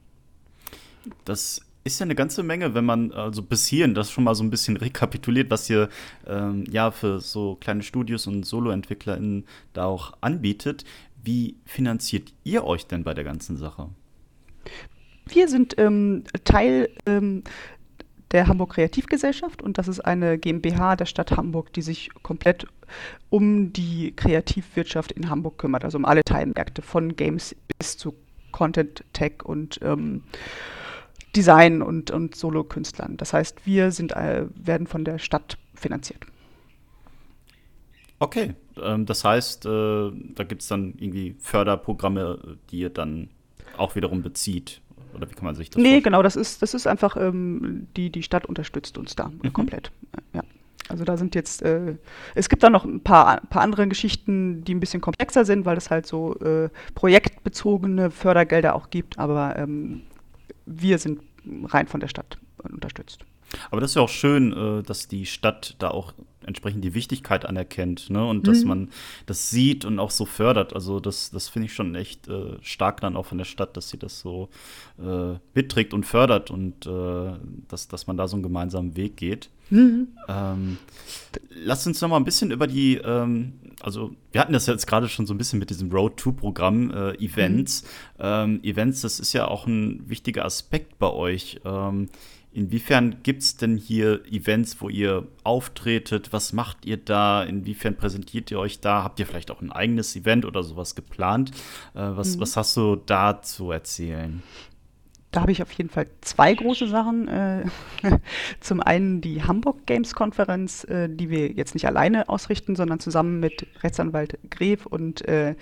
Das ist ja eine ganze Menge, wenn man also bis hierhin das schon mal so ein bisschen rekapituliert, was ihr ähm, ja für so kleine Studios und Solo-EntwicklerInnen da auch anbietet. Wie finanziert ihr euch denn bei der ganzen Sache? Wir sind ähm, Teil ähm, der Hamburg Kreativgesellschaft und das ist eine GmbH der Stadt Hamburg, die sich komplett um die Kreativwirtschaft in Hamburg kümmert, also um alle Teilmärkte von Games bis zu Content, Tech und ähm, Design und, und Solo-Künstlern. Das heißt, wir sind, äh, werden von der Stadt finanziert. Okay, ähm, das heißt, äh, da gibt es dann irgendwie Förderprogramme, die ihr dann auch wiederum bezieht. Oder wie kann man sich das Nee, vorstellen? genau, das ist, das ist einfach, ähm, die, die Stadt unterstützt uns da mhm. komplett. Ja. Also da sind jetzt, äh, es gibt da noch ein paar, paar andere Geschichten, die ein bisschen komplexer sind, weil es halt so äh, projektbezogene Fördergelder auch gibt, aber ähm, wir sind rein von der Stadt unterstützt. Aber das ist ja auch schön, äh, dass die Stadt da auch entsprechend die Wichtigkeit anerkennt ne? und dass mhm. man das sieht und auch so fördert. Also das, das finde ich schon echt äh, stark dann auch von der Stadt, dass sie das so äh, mitträgt und fördert und äh, dass, dass man da so einen gemeinsamen Weg geht. Mhm. Ähm, lass uns noch mal ein bisschen über die, ähm, also wir hatten das jetzt gerade schon so ein bisschen mit diesem Road to Programm äh, Events. Mhm. Ähm, Events, das ist ja auch ein wichtiger Aspekt bei euch. Inwiefern gibt es denn hier Events, wo ihr auftretet? Was macht ihr da? Inwiefern präsentiert ihr euch da? Habt ihr vielleicht auch ein eigenes Event oder sowas geplant? Äh, was, mhm. was hast du da zu erzählen? Da habe ich auf jeden Fall zwei große Sachen. Äh, zum einen die Hamburg Games Konferenz, äh, die wir jetzt nicht alleine ausrichten, sondern zusammen mit Rechtsanwalt Gref und äh,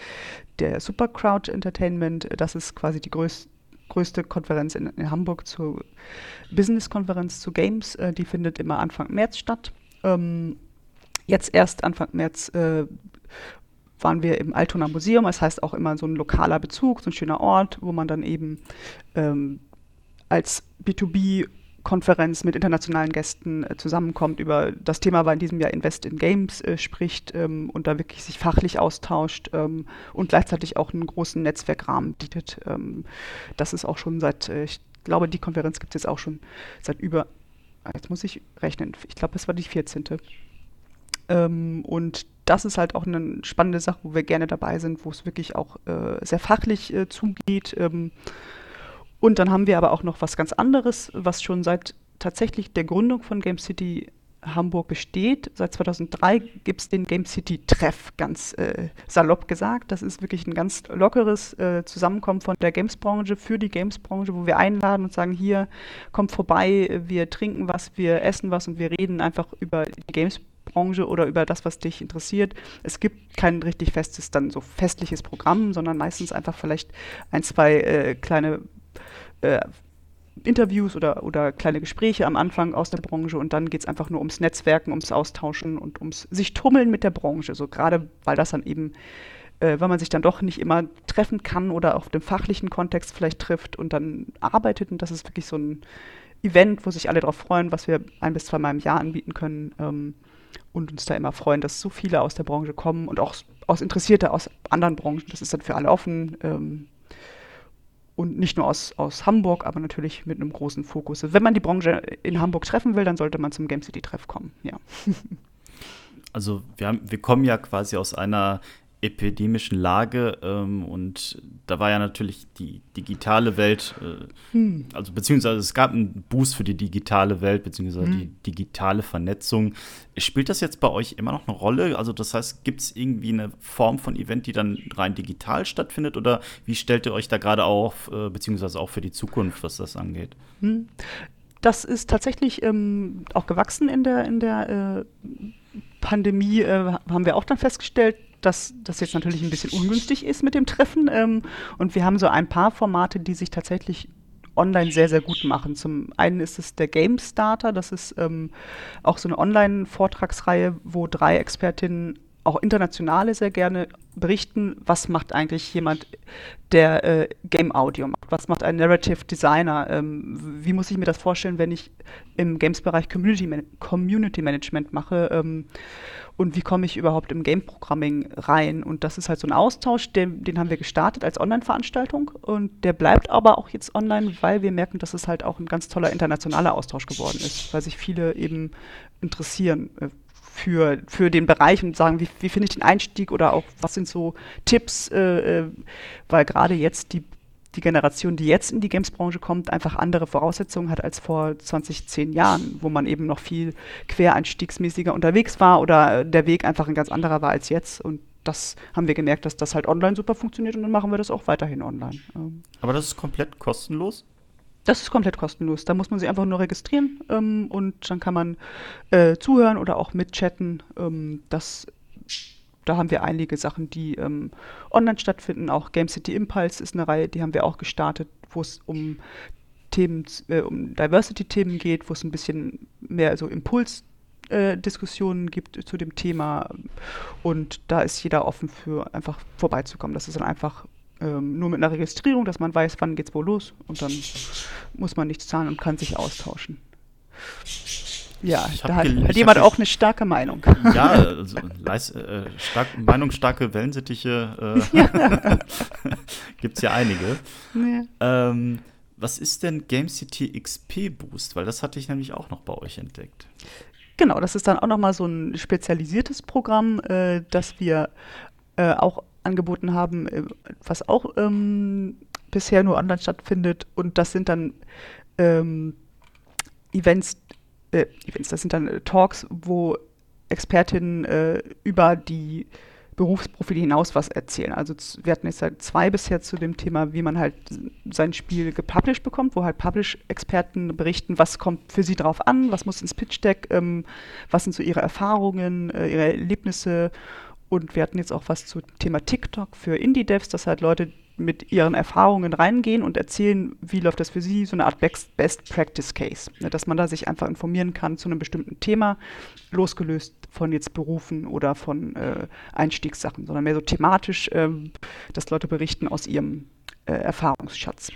der Supercrowd Entertainment. Das ist quasi die größte größte Konferenz in, in Hamburg zur Business-Konferenz zu Games. Äh, die findet immer Anfang März statt. Ähm, jetzt erst Anfang März äh, waren wir im Altona Museum. Das heißt auch immer so ein lokaler Bezug, so ein schöner Ort, wo man dann eben ähm, als B2B Konferenz mit internationalen Gästen äh, zusammenkommt, über das Thema war in diesem Jahr Invest in Games äh, spricht ähm, und da wirklich sich fachlich austauscht ähm, und gleichzeitig auch einen großen Netzwerkrahmen bietet. Ähm, das ist auch schon seit, äh, ich glaube, die Konferenz gibt es jetzt auch schon seit über, jetzt muss ich rechnen, ich glaube, es war die 14. Ähm, und das ist halt auch eine spannende Sache, wo wir gerne dabei sind, wo es wirklich auch äh, sehr fachlich äh, zugeht ähm, und dann haben wir aber auch noch was ganz anderes, was schon seit tatsächlich der Gründung von Game City Hamburg besteht. Seit 2003 gibt es den Game City Treff, ganz äh, salopp gesagt. Das ist wirklich ein ganz lockeres äh, Zusammenkommen von der Games-Branche für die Games-Branche, wo wir einladen und sagen, hier, kommt vorbei, wir trinken was, wir essen was und wir reden einfach über die Games-Branche oder über das, was dich interessiert. Es gibt kein richtig festes, dann so festliches Programm, sondern meistens einfach vielleicht ein, zwei äh, kleine äh, Interviews oder, oder kleine Gespräche am Anfang aus der Branche und dann geht es einfach nur ums Netzwerken, ums Austauschen und ums sich tummeln mit der Branche. So gerade weil das dann eben, äh, weil man sich dann doch nicht immer treffen kann oder auf dem fachlichen Kontext vielleicht trifft und dann arbeitet und das ist wirklich so ein Event, wo sich alle darauf freuen, was wir ein bis zweimal im Jahr anbieten können ähm, und uns da immer freuen, dass so viele aus der Branche kommen und auch aus Interessierte aus anderen Branchen. Das ist dann für alle offen. Ähm, und nicht nur aus, aus Hamburg, aber natürlich mit einem großen Fokus. Wenn man die Branche in Hamburg treffen will, dann sollte man zum Game City Treff kommen, ja. Also wir, haben, wir kommen ja quasi aus einer epidemischen Lage ähm, und da war ja natürlich die digitale Welt, äh, hm. also beziehungsweise es gab einen Boost für die digitale Welt, beziehungsweise hm. die digitale Vernetzung. Spielt das jetzt bei euch immer noch eine Rolle? Also das heißt, gibt es irgendwie eine Form von Event, die dann rein digital stattfindet oder wie stellt ihr euch da gerade auf, äh, beziehungsweise auch für die Zukunft, was das angeht? Hm. Das ist tatsächlich ähm, auch gewachsen in der, in der äh, Pandemie, äh, haben wir auch dann festgestellt, dass das jetzt natürlich ein bisschen ungünstig ist mit dem Treffen. Ähm, und wir haben so ein paar Formate, die sich tatsächlich online sehr, sehr gut machen. Zum einen ist es der Game Starter, das ist ähm, auch so eine Online-Vortragsreihe, wo drei Expertinnen auch internationale sehr gerne berichten, was macht eigentlich jemand, der äh, Game Audio macht? Was macht ein Narrative Designer? Ähm, wie muss ich mir das vorstellen, wenn ich im Games-Bereich Community, Man Community Management mache? Ähm, und wie komme ich überhaupt im Game Programming rein? Und das ist halt so ein Austausch, den, den haben wir gestartet als Online-Veranstaltung und der bleibt aber auch jetzt online, weil wir merken, dass es halt auch ein ganz toller internationaler Austausch geworden ist, weil sich viele eben interessieren äh, für, für den Bereich und sagen, wie, wie finde ich den Einstieg oder auch was sind so Tipps, äh, äh weil gerade jetzt die die Generation, die jetzt in die Games-Branche kommt, einfach andere Voraussetzungen hat als vor 20, 10 Jahren, wo man eben noch viel quereinstiegsmäßiger unterwegs war oder der Weg einfach ein ganz anderer war als jetzt. Und das haben wir gemerkt, dass das halt online super funktioniert und dann machen wir das auch weiterhin online. Ähm. Aber das ist komplett kostenlos? Das ist komplett kostenlos. Da muss man sich einfach nur registrieren ähm, und dann kann man äh, zuhören oder auch mitchatten. Ähm, das da haben wir einige Sachen, die ähm, online stattfinden. Auch Game City Impulse ist eine Reihe, die haben wir auch gestartet, wo es um Themen, äh, um Diversity-Themen geht, wo es ein bisschen mehr so Impuls äh, gibt zu dem Thema. Und da ist jeder offen für einfach vorbeizukommen. Das ist dann einfach ähm, nur mit einer Registrierung, dass man weiß, wann geht's wo los und dann muss man nichts zahlen und kann sich austauschen. Ja, da hat, hat jemand auch eine starke Meinung. Ja, also, leis, äh, stark, meinungsstarke Wellensittiche äh, ja. gibt es ja einige. Ja. Ähm, was ist denn Game City XP Boost? Weil das hatte ich nämlich auch noch bei euch entdeckt. Genau, das ist dann auch nochmal so ein spezialisiertes Programm, äh, das wir äh, auch angeboten haben, äh, was auch ähm, bisher nur online stattfindet. Und das sind dann ähm, Events, äh, Events, das sind dann äh, Talks, wo Expertinnen äh, über die Berufsprofile hinaus was erzählen. Also wir hatten jetzt halt zwei bisher zu dem Thema, wie man halt sein Spiel gepublished bekommt, wo halt Publish-Experten berichten, was kommt für sie drauf an, was muss ins Pitch-Deck, ähm, was sind so ihre Erfahrungen, äh, ihre Erlebnisse und wir hatten jetzt auch was zum Thema TikTok für Indie-Devs, dass halt Leute mit ihren Erfahrungen reingehen und erzählen, wie läuft das für sie, so eine Art Best Practice Case, ne, dass man da sich einfach informieren kann zu einem bestimmten Thema, losgelöst von jetzt Berufen oder von äh, Einstiegssachen, sondern mehr so thematisch, äh, dass Leute berichten aus ihrem äh, Erfahrungsschatz.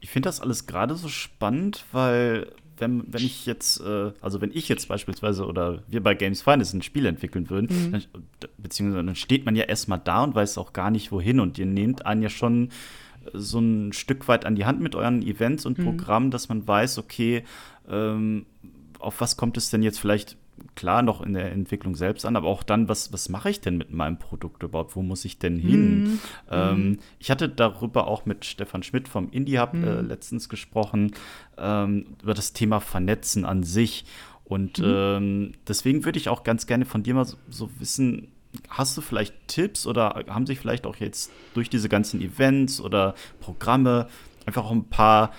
Ich finde das alles gerade so spannend, weil wenn, wenn ich jetzt, äh, also wenn ich jetzt beispielsweise oder wir bei Games Finest ein Spiel entwickeln würden, mhm. dann, beziehungsweise dann steht man ja erstmal da und weiß auch gar nicht wohin und ihr nehmt einen ja schon so ein Stück weit an die Hand mit euren Events und mhm. Programmen, dass man weiß, okay, ähm, auf was kommt es denn jetzt vielleicht klar noch in der Entwicklung selbst an, aber auch dann, was, was mache ich denn mit meinem Produkt überhaupt? Wo muss ich denn hin? Mm. Ähm, ich hatte darüber auch mit Stefan Schmidt vom Indie Hub mm. äh, letztens gesprochen, ähm, über das Thema Vernetzen an sich. Und mm. ähm, deswegen würde ich auch ganz gerne von dir mal so, so wissen, Hast du vielleicht Tipps oder haben sich vielleicht auch jetzt durch diese ganzen Events oder Programme einfach auch ein paar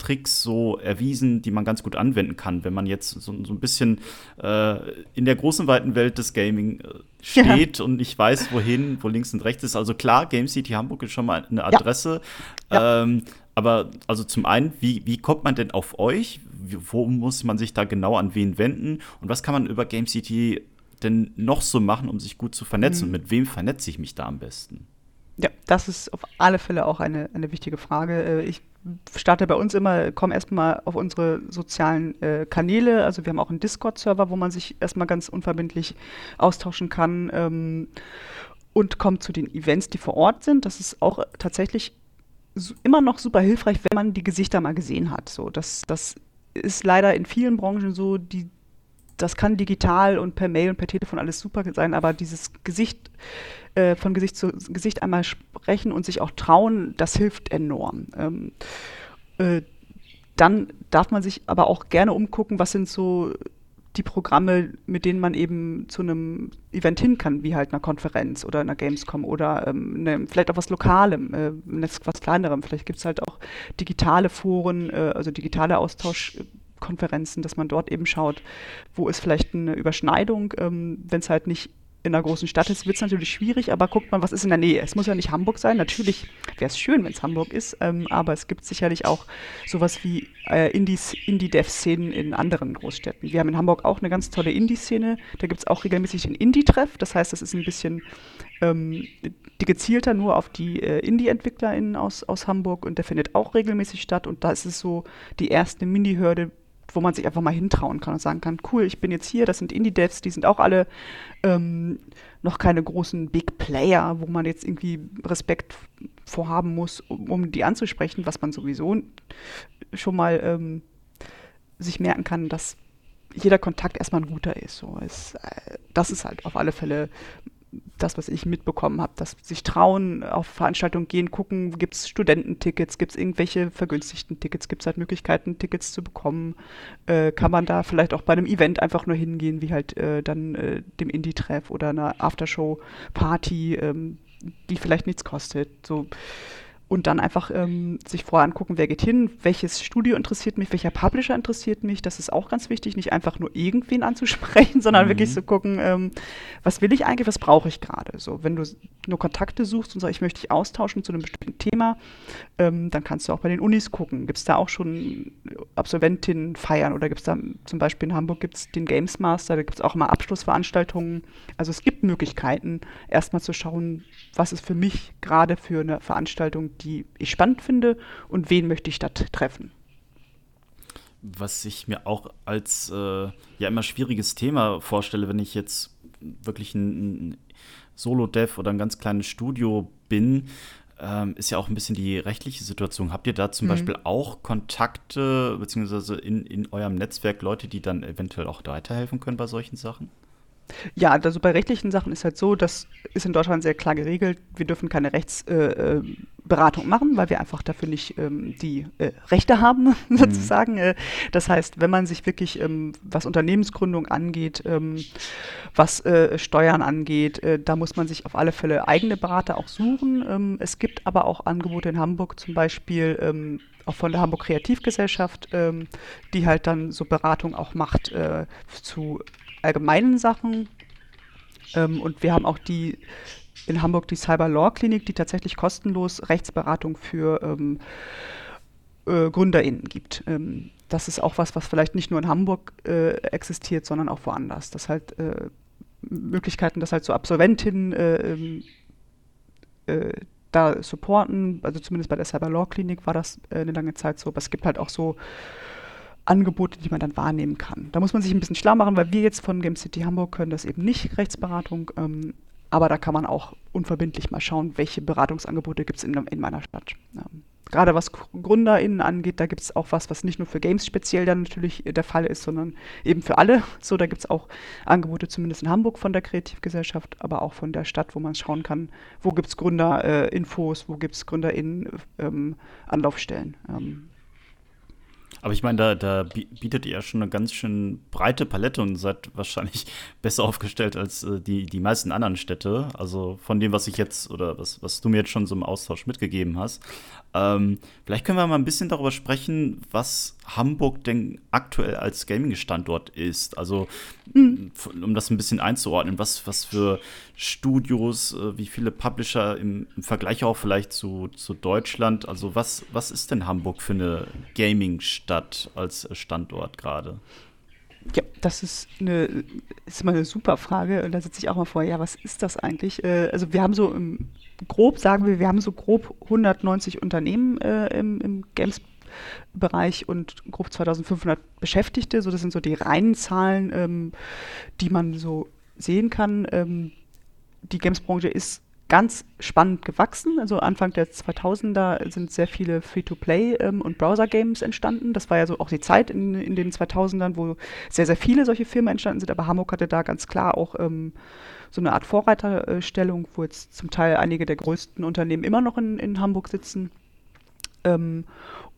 Tricks so erwiesen, die man ganz gut anwenden kann, wenn man jetzt so, so ein bisschen äh, in der großen, weiten Welt des Gaming äh, steht ja. und nicht weiß, wohin, wo links und rechts ist. Also klar, Game City Hamburg ist schon mal eine Adresse. Ja. Ähm, aber also zum einen, wie, wie kommt man denn auf euch? Wo muss man sich da genau an wen wenden? Und was kann man über Game City denn noch so machen, um sich gut zu vernetzen? Mhm. Und mit wem vernetze ich mich da am besten? Ja, das ist auf alle Fälle auch eine, eine wichtige Frage. Äh, ich starte bei uns immer, komme erstmal auf unsere sozialen äh, Kanäle. Also wir haben auch einen Discord-Server, wo man sich erstmal ganz unverbindlich austauschen kann ähm, und kommt zu den Events, die vor Ort sind. Das ist auch tatsächlich immer noch super hilfreich, wenn man die Gesichter mal gesehen hat. So, das, das ist leider in vielen Branchen so, die, das kann digital und per Mail und per Telefon alles super sein, aber dieses Gesicht äh, von Gesicht zu Gesicht einmal sprechen und sich auch trauen, das hilft enorm. Ähm, äh, dann darf man sich aber auch gerne umgucken, was sind so die Programme, mit denen man eben zu einem Event hin kann, wie halt einer Konferenz oder einer Gamescom oder ähm, ne, vielleicht auch was Lokalem, äh, was Kleinerem. Vielleicht gibt es halt auch digitale Foren, äh, also digitale Austauschkonferenzen, dass man dort eben schaut, wo ist vielleicht eine Überschneidung, ähm, wenn es halt nicht in einer großen Stadt ist, wird es natürlich schwierig, aber guckt mal, was ist in der Nähe. Es muss ja nicht Hamburg sein. Natürlich wäre es schön, wenn es Hamburg ist, ähm, aber es gibt sicherlich auch sowas wie äh, Indie-Dev-Szenen in anderen Großstädten. Wir haben in Hamburg auch eine ganz tolle Indie-Szene. Da gibt es auch regelmäßig den Indie-Treff. Das heißt, das ist ein bisschen ähm, gezielter nur auf die äh, Indie-EntwicklerInnen aus, aus Hamburg und der findet auch regelmäßig statt. Und da ist es so die erste Mini-Hürde, wo man sich einfach mal hintrauen kann und sagen kann, cool, ich bin jetzt hier, das sind Indie-Devs, die sind auch alle ähm, noch keine großen Big Player, wo man jetzt irgendwie Respekt vorhaben muss, um, um die anzusprechen, was man sowieso schon mal ähm, sich merken kann, dass jeder Kontakt erstmal ein guter ist. So, es, äh, das ist halt auf alle Fälle das, was ich mitbekommen habe, dass sich trauen, auf Veranstaltungen gehen, gucken, gibt es Studententickets, gibt es irgendwelche vergünstigten Tickets, gibt es halt Möglichkeiten, Tickets zu bekommen, äh, kann man da vielleicht auch bei einem Event einfach nur hingehen, wie halt äh, dann äh, dem Indie-Treff oder einer Aftershow-Party, ähm, die vielleicht nichts kostet. So. Und dann einfach ähm, sich vorher angucken, wer geht hin, welches Studio interessiert mich, welcher Publisher interessiert mich. Das ist auch ganz wichtig, nicht einfach nur irgendwen anzusprechen, sondern mhm. wirklich zu so gucken, ähm, was will ich eigentlich, was brauche ich gerade. So, wenn du nur Kontakte suchst und sagst, ich möchte dich austauschen zu einem bestimmten Thema, ähm, dann kannst du auch bei den Unis gucken. Gibt es da auch schon Absolventinnen feiern oder gibt es da zum Beispiel in Hamburg gibt es den Games Master, da gibt es auch immer Abschlussveranstaltungen. Also es gibt Möglichkeiten, erstmal zu schauen, was ist für mich gerade für eine Veranstaltung, die ich spannend finde und wen möchte ich dort treffen. Was ich mir auch als äh, ja immer schwieriges Thema vorstelle, wenn ich jetzt wirklich ein, ein Solo-Dev oder ein ganz kleines Studio bin, ähm, ist ja auch ein bisschen die rechtliche Situation. Habt ihr da zum mhm. Beispiel auch Kontakte, beziehungsweise in, in eurem Netzwerk Leute, die dann eventuell auch weiterhelfen können bei solchen Sachen? Ja, also bei rechtlichen Sachen ist halt so, das ist in Deutschland sehr klar geregelt. Wir dürfen keine Rechtsberatung äh, äh machen, weil wir einfach dafür nicht ähm, die äh, Rechte haben, mhm. sozusagen. Mhm. das heißt, wenn man sich wirklich, ähm, was Unternehmensgründung angeht, ähm, was äh, Steuern angeht, äh, da muss man sich auf alle Fälle eigene Berater auch suchen. Ähm, es gibt aber auch Angebote in Hamburg, zum Beispiel ähm, auch von der Hamburg Kreativgesellschaft, ähm, die halt dann so Beratung auch macht äh, zu allgemeinen Sachen. Ähm, und wir haben auch die in Hamburg die Cyber Law Klinik, die tatsächlich kostenlos Rechtsberatung für ähm, äh, GründerInnen gibt. Ähm, das ist auch was, was vielleicht nicht nur in Hamburg äh, existiert, sondern auch woanders. Das halt äh, Möglichkeiten, dass halt so Absolventinnen äh, ähm, äh, da supporten. Also zumindest bei der Cyber Law Klinik war das äh, eine lange Zeit so. Aber es gibt halt auch so Angebote, die man dann wahrnehmen kann. Da muss man sich ein bisschen schlau machen, weil wir jetzt von Game City Hamburg können das eben nicht, Rechtsberatung. Ähm, aber da kann man auch unverbindlich mal schauen, welche Beratungsangebote gibt es in, in, meiner Stadt. Ähm, gerade was GründerInnen angeht, da gibt es auch was, was nicht nur für Games speziell dann natürlich der Fall ist, sondern eben für alle. So, da gibt es auch Angebote, zumindest in Hamburg von der Kreativgesellschaft, aber auch von der Stadt, wo man schauen kann, wo gibt es Gründerinfos, äh, wo gibt es GründerInnen-Anlaufstellen. Ähm, ähm, aber ich meine, da, da bietet ihr ja schon eine ganz schön breite Palette und seid wahrscheinlich besser aufgestellt als äh, die, die meisten anderen Städte. Also von dem, was ich jetzt oder was, was du mir jetzt schon so im Austausch mitgegeben hast. Ähm, vielleicht können wir mal ein bisschen darüber sprechen, was Hamburg denn aktuell als Gaming-Standort ist. Also, mhm. um das ein bisschen einzuordnen, was, was für Studios, äh, wie viele Publisher im, im, Vergleich auch vielleicht zu, zu Deutschland. Also, was, was ist denn Hamburg für eine Gaming-Stadt als Standort gerade? Ja, das ist eine, ist mal eine super Frage. Und da sitze ich auch mal vor, ja, was ist das eigentlich? Äh, also wir haben so im, grob, sagen wir, wir haben so grob 190 Unternehmen äh, im, im Games-Bereich und grob 2500 Beschäftigte. So, das sind so die reinen Zahlen, ähm, die man so sehen kann. Ähm, die Games-Branche ist ganz spannend gewachsen. Also Anfang der 2000er sind sehr viele Free-to-Play ähm, und Browser-Games entstanden. Das war ja so auch die Zeit in, in den 2000ern, wo sehr, sehr viele solche Filme entstanden sind. Aber Hamburg hatte da ganz klar auch ähm, so eine Art Vorreiterstellung, wo jetzt zum Teil einige der größten Unternehmen immer noch in, in Hamburg sitzen. Ähm,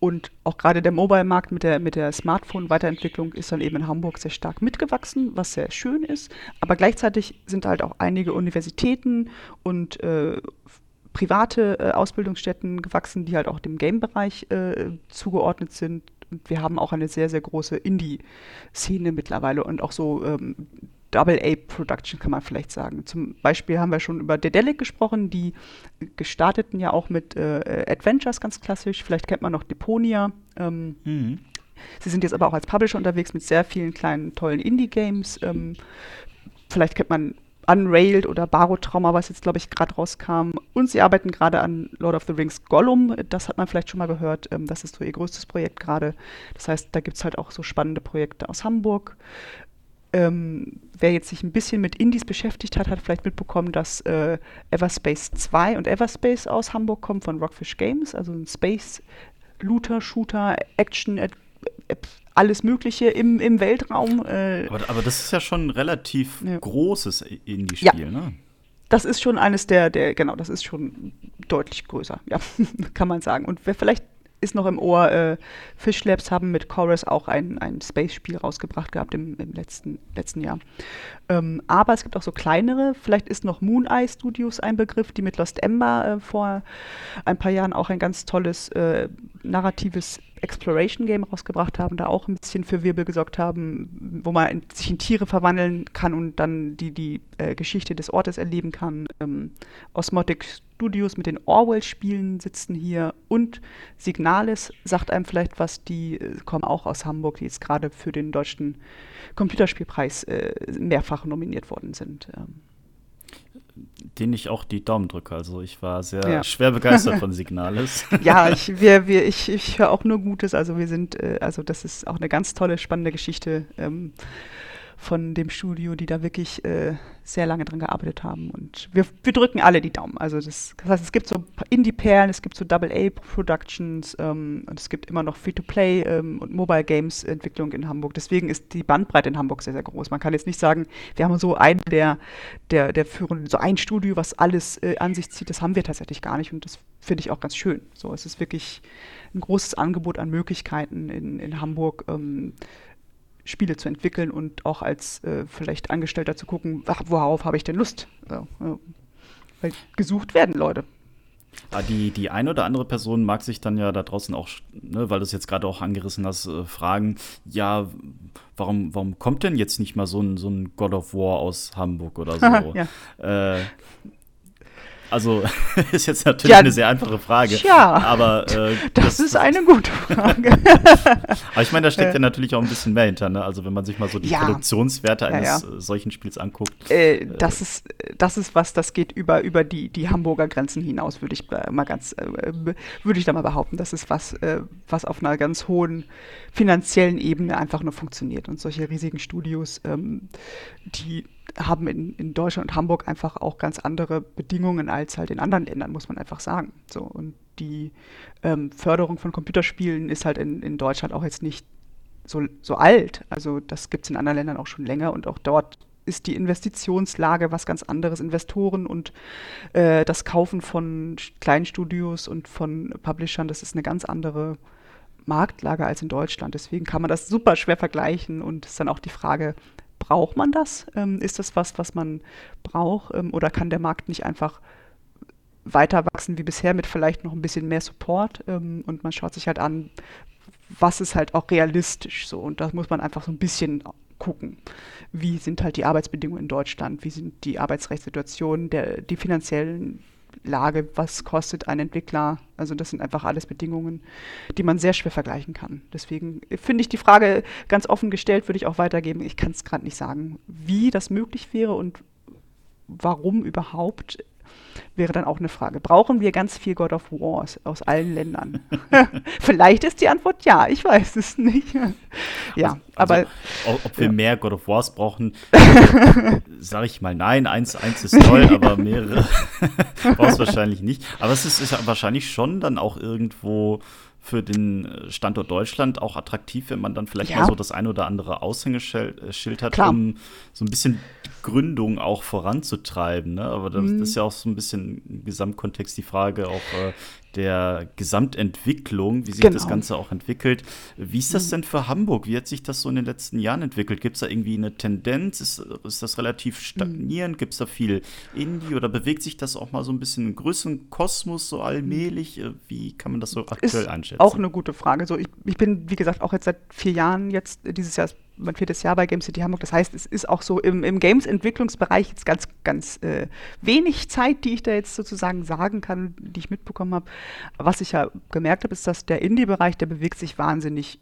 und auch gerade der Mobile-Markt mit der, mit der Smartphone-Weiterentwicklung ist dann eben in Hamburg sehr stark mitgewachsen, was sehr schön ist. Aber gleichzeitig sind halt auch einige Universitäten und äh, private äh, Ausbildungsstätten gewachsen, die halt auch dem Game-Bereich äh, zugeordnet sind. Und wir haben auch eine sehr, sehr große Indie-Szene mittlerweile und auch so ähm, Double-A-Production, kann man vielleicht sagen. Zum Beispiel haben wir schon über Dedelic gesprochen, die gestarteten ja auch mit äh, Adventures ganz klassisch. Vielleicht kennt man noch Deponia. Ähm, mhm. Sie sind jetzt aber auch als Publisher unterwegs mit sehr vielen kleinen, tollen Indie-Games. Ähm, vielleicht kennt man Unrailed oder Barotrauma, was jetzt, glaube ich, gerade rauskam. Und sie arbeiten gerade an Lord of the Rings Gollum. Das hat man vielleicht schon mal gehört. Ähm, das ist so ihr größtes Projekt gerade. Das heißt, da gibt es halt auch so spannende Projekte aus Hamburg. Ähm, wer jetzt sich ein bisschen mit Indies beschäftigt hat, hat vielleicht mitbekommen, dass äh, Everspace 2 und Everspace aus Hamburg kommen von Rockfish Games, also ein Space Looter, Shooter, Action, äh, alles Mögliche im, im Weltraum. Äh. Aber, aber, das ist ja schon ein relativ ja. großes Indie-Spiel, ja. ne? Das ist schon eines der, der, genau, das ist schon deutlich größer, ja, kann man sagen. Und wer vielleicht ist noch im Ohr, äh, Fish Labs haben mit Chorus auch ein, ein Space-Spiel rausgebracht gehabt im, im letzten, letzten Jahr. Ähm, aber es gibt auch so kleinere, vielleicht ist noch Moon Eye Studios ein Begriff, die mit Lost Ember äh, vor ein paar Jahren auch ein ganz tolles äh, narratives Exploration Game rausgebracht haben, da auch ein bisschen für Wirbel gesorgt haben, wo man sich in Tiere verwandeln kann und dann die, die äh, Geschichte des Ortes erleben kann. Ähm, Osmotic Studios mit den Orwell-Spielen sitzen hier und Signales sagt einem vielleicht was, die äh, kommen auch aus Hamburg, die jetzt gerade für den deutschen Computerspielpreis äh, mehrfach nominiert worden sind. Ähm den ich auch die Daumen drücke. Also ich war sehr ja. schwer begeistert von Signales. ja, ich, wir, wir, ich, ich höre auch nur Gutes. Also wir sind, äh, also das ist auch eine ganz tolle, spannende Geschichte. Ähm, von dem Studio, die da wirklich äh, sehr lange dran gearbeitet haben. Und wir, wir drücken alle die Daumen. Also das, das heißt, es gibt so Indie-Perlen, es gibt so Double-A-Productions ähm, und es gibt immer noch Free-to-Play ähm, und Mobile-Games-Entwicklung in Hamburg. Deswegen ist die Bandbreite in Hamburg sehr, sehr groß. Man kann jetzt nicht sagen, wir haben so ein der, der, der führenden, so ein Studio, was alles äh, an sich zieht. Das haben wir tatsächlich gar nicht und das finde ich auch ganz schön. So, es ist wirklich ein großes Angebot an Möglichkeiten in, in Hamburg. Ähm, Spiele zu entwickeln und auch als äh, vielleicht Angestellter zu gucken, worauf habe ich denn Lust? Also, ja. Weil gesucht werden Leute. Ah, die, die eine oder andere Person mag sich dann ja da draußen auch, ne, weil du es jetzt gerade auch angerissen hast, äh, fragen, ja, warum, warum kommt denn jetzt nicht mal so ein, so ein God of War aus Hamburg oder so? ja. äh, also ist jetzt natürlich ja, eine sehr einfache Frage. Ja, aber äh, das, das, ist eine gute Frage. aber ich meine, da steckt äh, ja natürlich auch ein bisschen mehr hinter. Ne? Also wenn man sich mal so die ja, Produktionswerte eines ja, solchen Spiels anguckt. Äh, äh, das ist das ist was, das geht über über die die Hamburger Grenzen hinaus, würde ich mal ganz äh, würde ich da mal behaupten. Das ist was was auf einer ganz hohen finanziellen Ebene einfach nur funktioniert und solche riesigen Studios, ähm, die haben in, in Deutschland und Hamburg einfach auch ganz andere Bedingungen als halt in anderen Ländern, muss man einfach sagen. So, und die ähm, Förderung von Computerspielen ist halt in, in Deutschland auch jetzt nicht so, so alt. Also das gibt es in anderen Ländern auch schon länger und auch dort ist die Investitionslage was ganz anderes. Investoren und äh, das Kaufen von kleinen Studios und von Publishern, das ist eine ganz andere Marktlage als in Deutschland. Deswegen kann man das super schwer vergleichen und ist dann auch die Frage, braucht man das? Ähm, ist das was, was man braucht? Ähm, oder kann der Markt nicht einfach weiter wachsen wie bisher mit vielleicht noch ein bisschen mehr Support? Ähm, und man schaut sich halt an, was ist halt auch realistisch so. Und da muss man einfach so ein bisschen gucken. Wie sind halt die Arbeitsbedingungen in Deutschland? Wie sind die Arbeitsrechtssituationen, der, die finanziellen Lage, was kostet ein Entwickler. Also das sind einfach alles Bedingungen, die man sehr schwer vergleichen kann. Deswegen finde ich die Frage ganz offen gestellt, würde ich auch weitergeben. Ich kann es gerade nicht sagen, wie das möglich wäre und warum überhaupt wäre dann auch eine Frage. Brauchen wir ganz viel God of Wars aus allen Ländern? Vielleicht ist die Antwort ja, ich weiß es nicht. ja, also, aber. Ob wir ja. mehr God of Wars brauchen, sage ich mal nein. Eins, eins ist toll, aber mehrere brauchst wahrscheinlich nicht. Aber es ist, ist wahrscheinlich schon dann auch irgendwo für den äh, Standort Deutschland auch attraktiv, wenn man dann vielleicht ja. mal so das ein oder andere Aushängeschild äh, hat, Klar. um so ein bisschen Gründung auch voranzutreiben. Ne? Aber das, mhm. ist ja auch so ein bisschen im Gesamtkontext die Frage auch äh, der Gesamtentwicklung, wie sich genau. das Ganze auch entwickelt. Wie ist das mhm. denn für Hamburg? Wie hat sich das so in den letzten Jahren entwickelt? Gibt es da irgendwie eine Tendenz? Ist, ist das relativ stagnierend? Mhm. Gibt es da viel Indie oder bewegt sich das auch mal so ein bisschen im größeren Kosmos so allmählich? Äh, wie kann man das so aktuell ist einschätzen? Auch eine gute Frage. So, ich, ich bin, wie gesagt, auch jetzt seit vier Jahren jetzt, dieses Jahr mein viertes Jahr bei Game City Hamburg. Das heißt, es ist auch so im, im Games-Entwicklungsbereich jetzt ganz, ganz äh, wenig Zeit, die ich da jetzt sozusagen sagen kann, die ich mitbekommen habe. Was ich ja gemerkt habe, ist, dass der Indie-Bereich, der bewegt sich wahnsinnig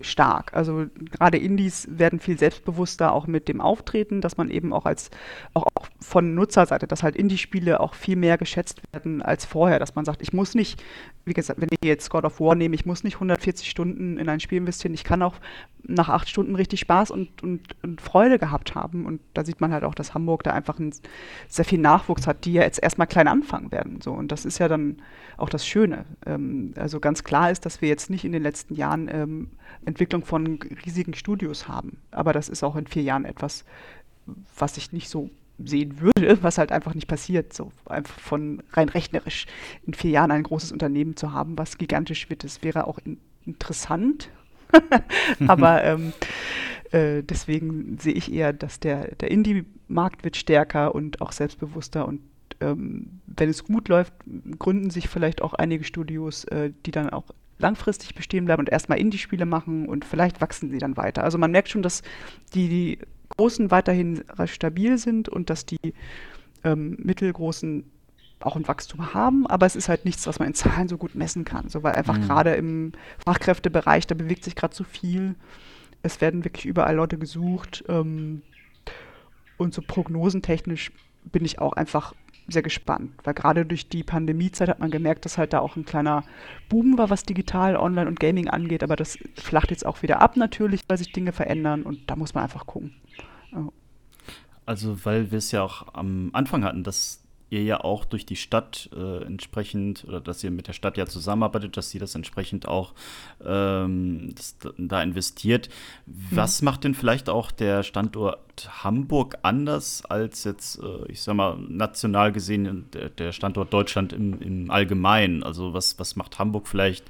stark. Also gerade Indies werden viel selbstbewusster auch mit dem Auftreten, dass man eben auch als auch, auch von Nutzerseite, dass halt Indie-Spiele auch viel mehr geschätzt werden als vorher, dass man sagt, ich muss nicht, wie gesagt, wenn ich jetzt God of War nehme, ich muss nicht 140 Stunden in ein Spiel investieren, ich kann auch nach acht Stunden richtig Spaß und, und, und Freude gehabt haben. Und da sieht man halt auch, dass Hamburg da einfach ein, sehr viel Nachwuchs hat, die ja jetzt erstmal klein anfangen werden. So. Und das ist ja dann auch das Schöne. Ähm, also ganz klar ist, dass wir jetzt nicht in den letzten Jahren ähm, Entwicklung von riesigen Studios haben. Aber das ist auch in vier Jahren etwas, was sich nicht so sehen würde, was halt einfach nicht passiert. So einfach von rein rechnerisch in vier Jahren ein großes Unternehmen zu haben, was gigantisch wird, das wäre auch in, interessant. Aber ähm, äh, deswegen sehe ich eher, dass der, der Indie-Markt wird stärker und auch selbstbewusster und ähm, wenn es gut läuft, gründen sich vielleicht auch einige Studios, äh, die dann auch langfristig bestehen bleiben und erstmal Indie-Spiele machen und vielleicht wachsen sie dann weiter. Also man merkt schon, dass die, die Großen weiterhin stabil sind und dass die ähm, mittelgroßen auch ein Wachstum haben, aber es ist halt nichts, was man in Zahlen so gut messen kann. So, weil einfach mhm. gerade im Fachkräftebereich, da bewegt sich gerade so viel. Es werden wirklich überall Leute gesucht. Ähm, und so prognosentechnisch bin ich auch einfach sehr gespannt, weil gerade durch die Pandemiezeit hat man gemerkt, dass halt da auch ein kleiner Boom war, was digital, online und Gaming angeht, aber das flacht jetzt auch wieder ab natürlich, weil sich Dinge verändern und da muss man einfach gucken. Also, weil wir es ja auch am Anfang hatten, dass ihr ja auch durch die Stadt äh, entsprechend, oder dass ihr mit der Stadt ja zusammenarbeitet, dass sie das entsprechend auch ähm, das, da investiert. Was mhm. macht denn vielleicht auch der Standort Hamburg anders als jetzt, äh, ich sag mal, national gesehen der, der Standort Deutschland im, im Allgemeinen? Also was, was macht Hamburg vielleicht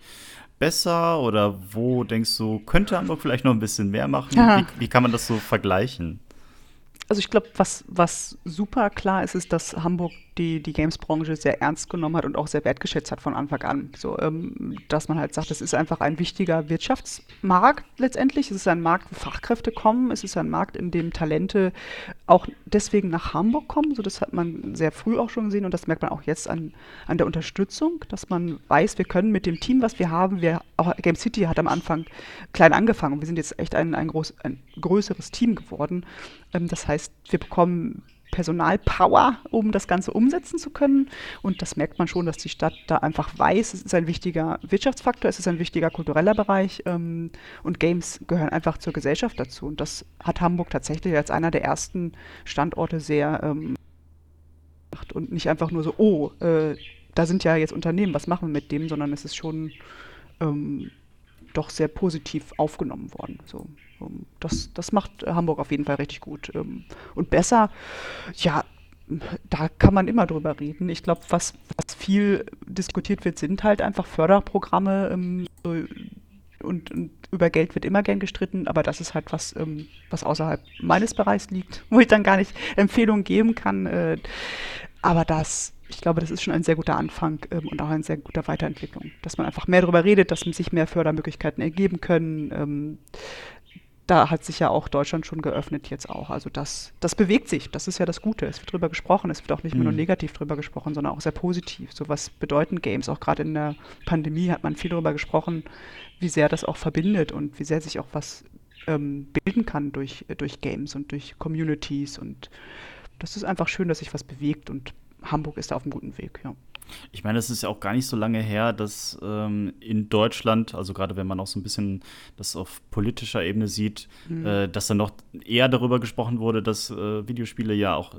besser oder wo denkst du, könnte Hamburg vielleicht noch ein bisschen mehr machen? Wie, wie kann man das so vergleichen? Also ich glaube, was, was super klar ist, ist, dass Hamburg die, die Games-Branche sehr ernst genommen hat und auch sehr wertgeschätzt hat von Anfang an. So, ähm, dass man halt sagt, es ist einfach ein wichtiger Wirtschaftsmarkt letztendlich. Es ist ein Markt, wo Fachkräfte kommen. Es ist ein Markt, in dem Talente auch deswegen nach Hamburg kommen. So, das hat man sehr früh auch schon gesehen und das merkt man auch jetzt an, an der Unterstützung, dass man weiß, wir können mit dem Team, was wir haben, wir, auch Game City hat am Anfang klein angefangen wir sind jetzt echt ein, ein, groß, ein größeres Team geworden. Ähm, das heißt, wir bekommen Personalpower, um das Ganze umsetzen zu können. Und das merkt man schon, dass die Stadt da einfach weiß, es ist ein wichtiger Wirtschaftsfaktor, es ist ein wichtiger kultureller Bereich ähm, und Games gehören einfach zur Gesellschaft dazu. Und das hat Hamburg tatsächlich als einer der ersten Standorte sehr ähm, und nicht einfach nur so, oh, äh, da sind ja jetzt Unternehmen, was machen wir mit dem, sondern es ist schon ähm, doch sehr positiv aufgenommen worden. So. Ähm, das, das macht Hamburg auf jeden Fall richtig gut. Ähm, und besser, ja, da kann man immer drüber reden. Ich glaube, was, was viel diskutiert wird, sind halt einfach Förderprogramme. Ähm, und, und, über Geld wird immer gern gestritten, aber das ist halt was, was außerhalb meines Bereichs liegt, wo ich dann gar nicht Empfehlungen geben kann. Äh, aber das, ich glaube, das ist schon ein sehr guter Anfang und auch eine sehr gute Weiterentwicklung, dass man einfach mehr darüber redet, dass sich mehr Fördermöglichkeiten ergeben können da hat sich ja auch Deutschland schon geöffnet jetzt auch. Also das, das bewegt sich, das ist ja das Gute. Es wird drüber gesprochen, es wird auch nicht mhm. nur negativ drüber gesprochen, sondern auch sehr positiv. So was bedeuten Games? Auch gerade in der Pandemie hat man viel darüber gesprochen, wie sehr das auch verbindet und wie sehr sich auch was ähm, bilden kann durch, durch Games und durch Communities. Und das ist einfach schön, dass sich was bewegt und Hamburg ist da auf einem guten Weg, ja. Ich meine, es ist ja auch gar nicht so lange her, dass ähm, in Deutschland, also gerade wenn man auch so ein bisschen das auf politischer Ebene sieht, mhm. äh, dass dann noch eher darüber gesprochen wurde, dass äh, Videospiele ja auch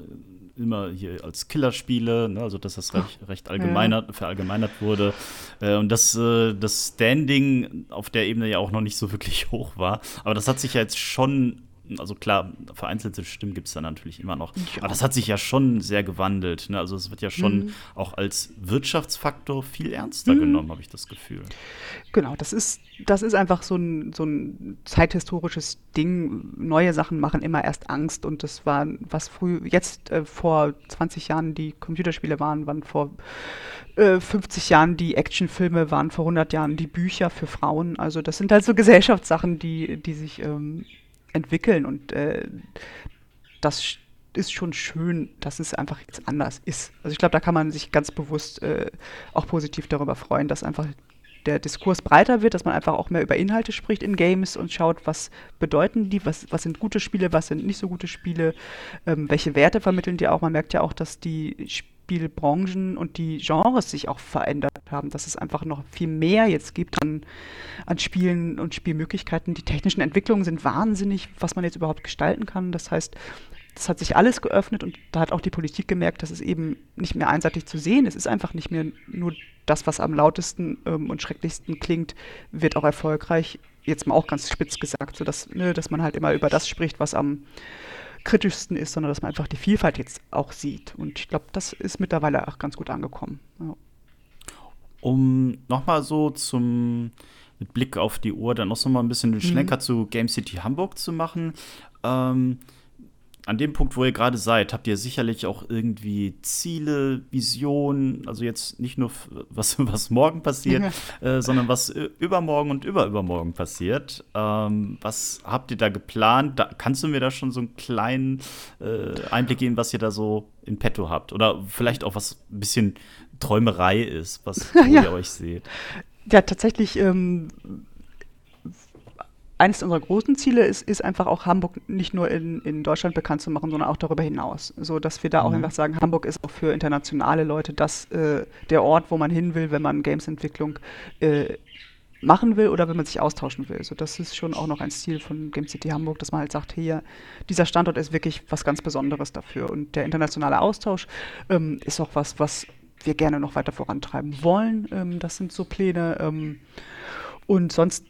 immer hier als Killerspiele, ne, also dass das recht, recht allgemeinert, ja. verallgemeinert wurde äh, und dass äh, das Standing auf der Ebene ja auch noch nicht so wirklich hoch war. Aber das hat sich ja jetzt schon also klar, vereinzelte Stimmen gibt es da natürlich immer noch. Ja. Aber das hat sich ja schon sehr gewandelt. Ne? Also es wird ja schon mhm. auch als Wirtschaftsfaktor viel ernster mhm. genommen, habe ich das Gefühl. Genau, das ist, das ist einfach so ein, so ein zeithistorisches Ding. Neue Sachen machen immer erst Angst und das war, was früh, jetzt äh, vor 20 Jahren die Computerspiele waren, waren vor äh, 50 Jahren die Actionfilme, waren vor 100 Jahren die Bücher für Frauen. Also das sind halt so Gesellschaftssachen, die, die sich ähm, entwickeln und äh, das ist schon schön, dass es einfach jetzt anders ist. Also ich glaube, da kann man sich ganz bewusst äh, auch positiv darüber freuen, dass einfach der Diskurs breiter wird, dass man einfach auch mehr über Inhalte spricht in Games und schaut, was bedeuten die, was, was sind gute Spiele, was sind nicht so gute Spiele, ähm, welche Werte vermitteln die auch. Man merkt ja auch, dass die Spielbranchen und die Genres sich auch verändert haben, dass es einfach noch viel mehr jetzt gibt an, an Spielen und Spielmöglichkeiten. Die technischen Entwicklungen sind wahnsinnig, was man jetzt überhaupt gestalten kann. Das heißt, das hat sich alles geöffnet und da hat auch die Politik gemerkt, dass es eben nicht mehr einseitig zu sehen ist. Es ist einfach nicht mehr nur das, was am lautesten ähm, und schrecklichsten klingt, wird auch erfolgreich. Jetzt mal auch ganz spitz gesagt, so dass, ne, dass man halt immer über das spricht, was am kritischsten ist, sondern dass man einfach die Vielfalt jetzt auch sieht. Und ich glaube, das ist mittlerweile auch ganz gut angekommen. Ja. Um nochmal so zum mit Blick auf die Uhr dann noch so mal ein bisschen den Schlenker mhm. zu Game City Hamburg zu machen. Ähm, an dem Punkt, wo ihr gerade seid, habt ihr sicherlich auch irgendwie Ziele, Visionen, also jetzt nicht nur was, was morgen passiert, äh, sondern was übermorgen und überübermorgen passiert. Ähm, was habt ihr da geplant? Da, kannst du mir da schon so einen kleinen äh, Einblick geben, was ihr da so in petto habt? Oder vielleicht auch was ein bisschen Träumerei ist, was ja. ihr euch seht? Ja, tatsächlich ähm, eines unserer großen Ziele ist, ist einfach auch Hamburg nicht nur in, in Deutschland bekannt zu machen, sondern auch darüber hinaus. So dass wir da auch mhm. einfach sagen, Hamburg ist auch für internationale Leute das äh, der Ort, wo man hin will, wenn man Gamesentwicklung äh, machen will oder wenn man sich austauschen will. So, das ist schon auch noch ein Ziel von Game City Hamburg, dass man halt sagt, hier, dieser Standort ist wirklich was ganz Besonderes dafür. Und der internationale Austausch ähm, ist auch was, was wir gerne noch weiter vorantreiben wollen. Ähm, das sind so Pläne. Ähm, und sonst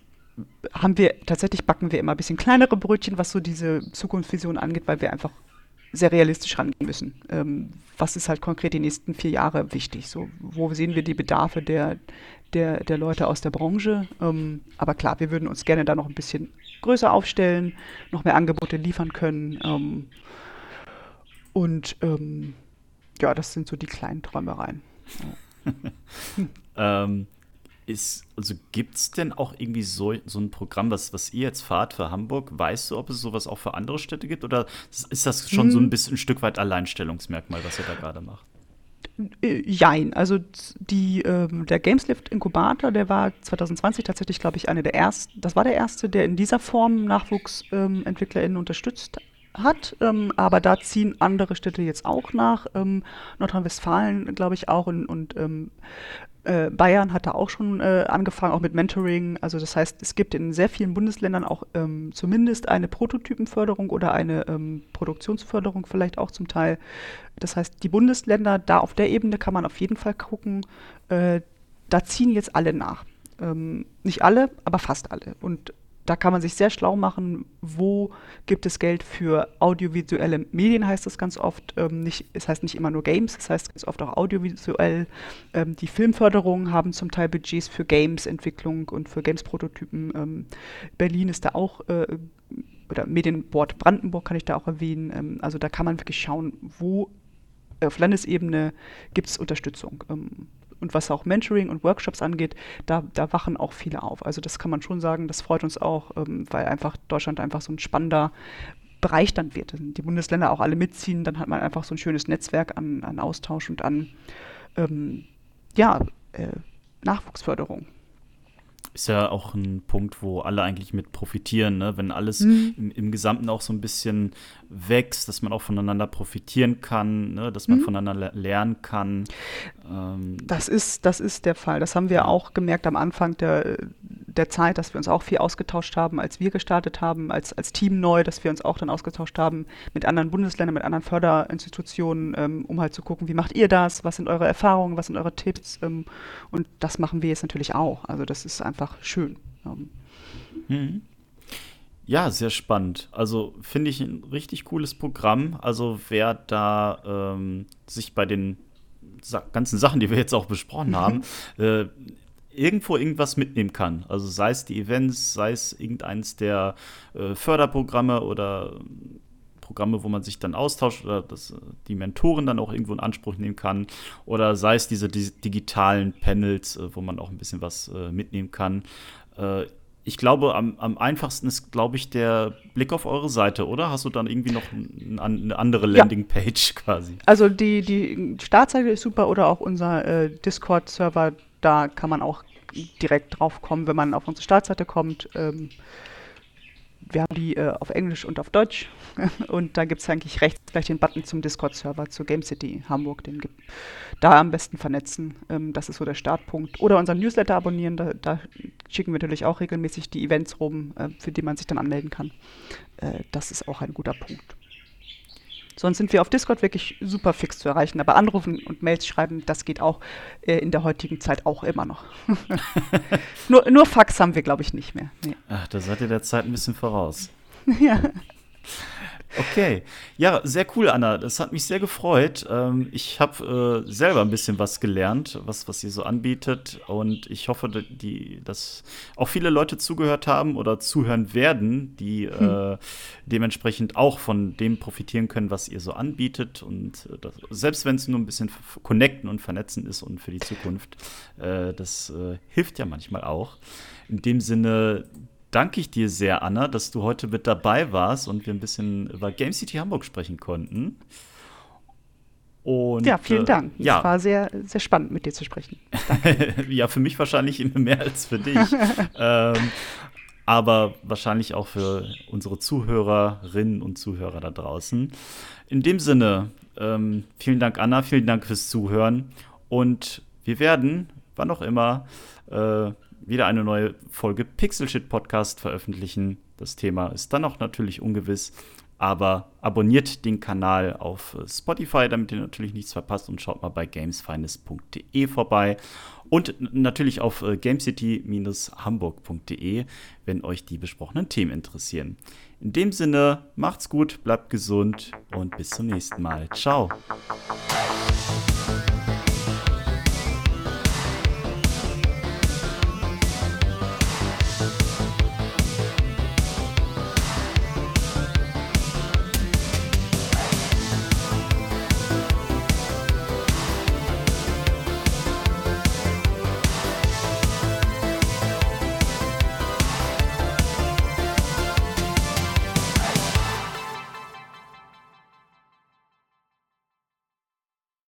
haben wir, tatsächlich backen wir immer ein bisschen kleinere Brötchen, was so diese Zukunftsvision angeht, weil wir einfach sehr realistisch rangehen müssen. Ähm, was ist halt konkret die nächsten vier Jahre wichtig? So, wo sehen wir die Bedarfe der, der, der Leute aus der Branche? Ähm, aber klar, wir würden uns gerne da noch ein bisschen größer aufstellen, noch mehr Angebote liefern können. Ähm, und ähm, ja, das sind so die kleinen Träumereien. ähm, ist, also gibt es denn auch irgendwie so, so ein Programm, was, was ihr jetzt fahrt für Hamburg? Weißt du, ob es sowas auch für andere Städte gibt? Oder ist das schon hm. so ein bisschen ein Stück weit Alleinstellungsmerkmal, was ihr da gerade macht? Äh, jein, also die, ähm, der Gameslift Inkubator, der war 2020 tatsächlich, glaube ich, eine der ersten, das war der erste, der in dieser Form NachwuchsentwicklerInnen ähm, unterstützt hat. Ähm, aber da ziehen andere Städte jetzt auch nach. Ähm, Nordrhein-Westfalen, glaube ich, auch. Und, und ähm, äh, Bayern hat da auch schon äh, angefangen, auch mit Mentoring. Also das heißt, es gibt in sehr vielen Bundesländern auch ähm, zumindest eine Prototypenförderung oder eine ähm, Produktionsförderung vielleicht auch zum Teil. Das heißt, die Bundesländer, da auf der Ebene kann man auf jeden Fall gucken. Äh, da ziehen jetzt alle nach. Ähm, nicht alle, aber fast alle. Und da kann man sich sehr schlau machen, wo gibt es Geld für audiovisuelle Medien, heißt das ganz oft. Ähm, nicht, es heißt nicht immer nur Games, es heißt ganz oft auch audiovisuell. Ähm, die Filmförderungen haben zum Teil Budgets für Games-Entwicklung und für Games-Prototypen. Ähm, Berlin ist da auch, äh, oder Medienboard Brandenburg kann ich da auch erwähnen. Ähm, also da kann man wirklich schauen, wo auf Landesebene gibt es Unterstützung. Und was auch Mentoring und Workshops angeht, da, da wachen auch viele auf. Also das kann man schon sagen, das freut uns auch, ähm, weil einfach Deutschland einfach so ein spannender Bereich dann wird. Die Bundesländer auch alle mitziehen, dann hat man einfach so ein schönes Netzwerk an, an Austausch und an ähm, ja, äh, Nachwuchsförderung ist ja auch ein Punkt, wo alle eigentlich mit profitieren, ne? wenn alles mhm. im, im, Gesamten auch so ein bisschen wächst, dass man auch voneinander profitieren kann, ne? dass man mhm. voneinander lernen kann. Ähm, das, ist, das ist der Fall. Das haben wir auch gemerkt am Anfang der, der Zeit, dass wir uns auch viel ausgetauscht haben, als wir gestartet haben, als, als Team neu, dass wir uns auch dann ausgetauscht haben mit anderen Bundesländern, mit anderen Förderinstitutionen, ähm, um halt zu gucken, wie macht ihr das, was sind eure Erfahrungen, was sind eure Tipps ähm, und das machen wir jetzt natürlich auch. Also das ist einfach schön. Ähm. Mhm. Ja, sehr spannend. Also finde ich ein richtig cooles Programm. Also wer da ähm, sich bei den Sa ganzen Sachen, die wir jetzt auch besprochen haben, äh, irgendwo irgendwas mitnehmen kann. Also sei es die Events, sei es irgendeins der äh, Förderprogramme oder Programme, wo man sich dann austauscht oder das, die Mentoren dann auch irgendwo in Anspruch nehmen kann. Oder sei es diese die, digitalen Panels, äh, wo man auch ein bisschen was äh, mitnehmen kann. Äh, ich glaube, am, am einfachsten ist, glaube ich, der Blick auf eure Seite, oder? Hast du dann irgendwie noch ein, eine andere Landingpage ja. quasi? Also die, die Startseite ist super oder auch unser äh, Discord-Server, da kann man auch direkt drauf kommen, wenn man auf unsere Startseite kommt. Ähm, wir haben die äh, auf Englisch und auf Deutsch und da gibt es eigentlich rechts gleich den Button zum Discord-Server zur Game City Hamburg. Den gibt da am besten vernetzen. Ähm, das ist so der Startpunkt. Oder unseren Newsletter abonnieren. Da, da schicken wir natürlich auch regelmäßig die Events rum, äh, für die man sich dann anmelden kann. Äh, das ist auch ein guter Punkt. Sonst sind wir auf Discord wirklich super fix zu erreichen. Aber anrufen und Mails schreiben, das geht auch äh, in der heutigen Zeit auch immer noch. nur, nur Fax haben wir, glaube ich, nicht mehr. Nee. Ach, da seid ihr der Zeit ein bisschen voraus. ja. Okay. Ja, sehr cool, Anna. Das hat mich sehr gefreut. Ähm, ich habe äh, selber ein bisschen was gelernt, was, was ihr so anbietet. Und ich hoffe, die, dass auch viele Leute zugehört haben oder zuhören werden, die hm. äh, dementsprechend auch von dem profitieren können, was ihr so anbietet. Und äh, das, selbst wenn es nur ein bisschen connecten und vernetzen ist und für die Zukunft, äh, das hilft ja manchmal auch. In dem Sinne, danke ich dir sehr, Anna, dass du heute mit dabei warst und wir ein bisschen über Game City Hamburg sprechen konnten. Und, ja, vielen äh, Dank. Äh, ja. Es war sehr, sehr spannend, mit dir zu sprechen. ja, für mich wahrscheinlich immer mehr als für dich. ähm, aber wahrscheinlich auch für unsere Zuhörerinnen und Zuhörer da draußen. In dem Sinne, ähm, vielen Dank, Anna, vielen Dank fürs Zuhören. Und wir werden, wann auch immer, äh, wieder eine neue Folge Pixel Shit Podcast veröffentlichen. Das Thema ist dann auch natürlich ungewiss, aber abonniert den Kanal auf Spotify, damit ihr natürlich nichts verpasst und schaut mal bei gamesfinest.de vorbei und natürlich auf äh, gamecity-hamburg.de, wenn euch die besprochenen Themen interessieren. In dem Sinne, macht's gut, bleibt gesund und bis zum nächsten Mal. Ciao.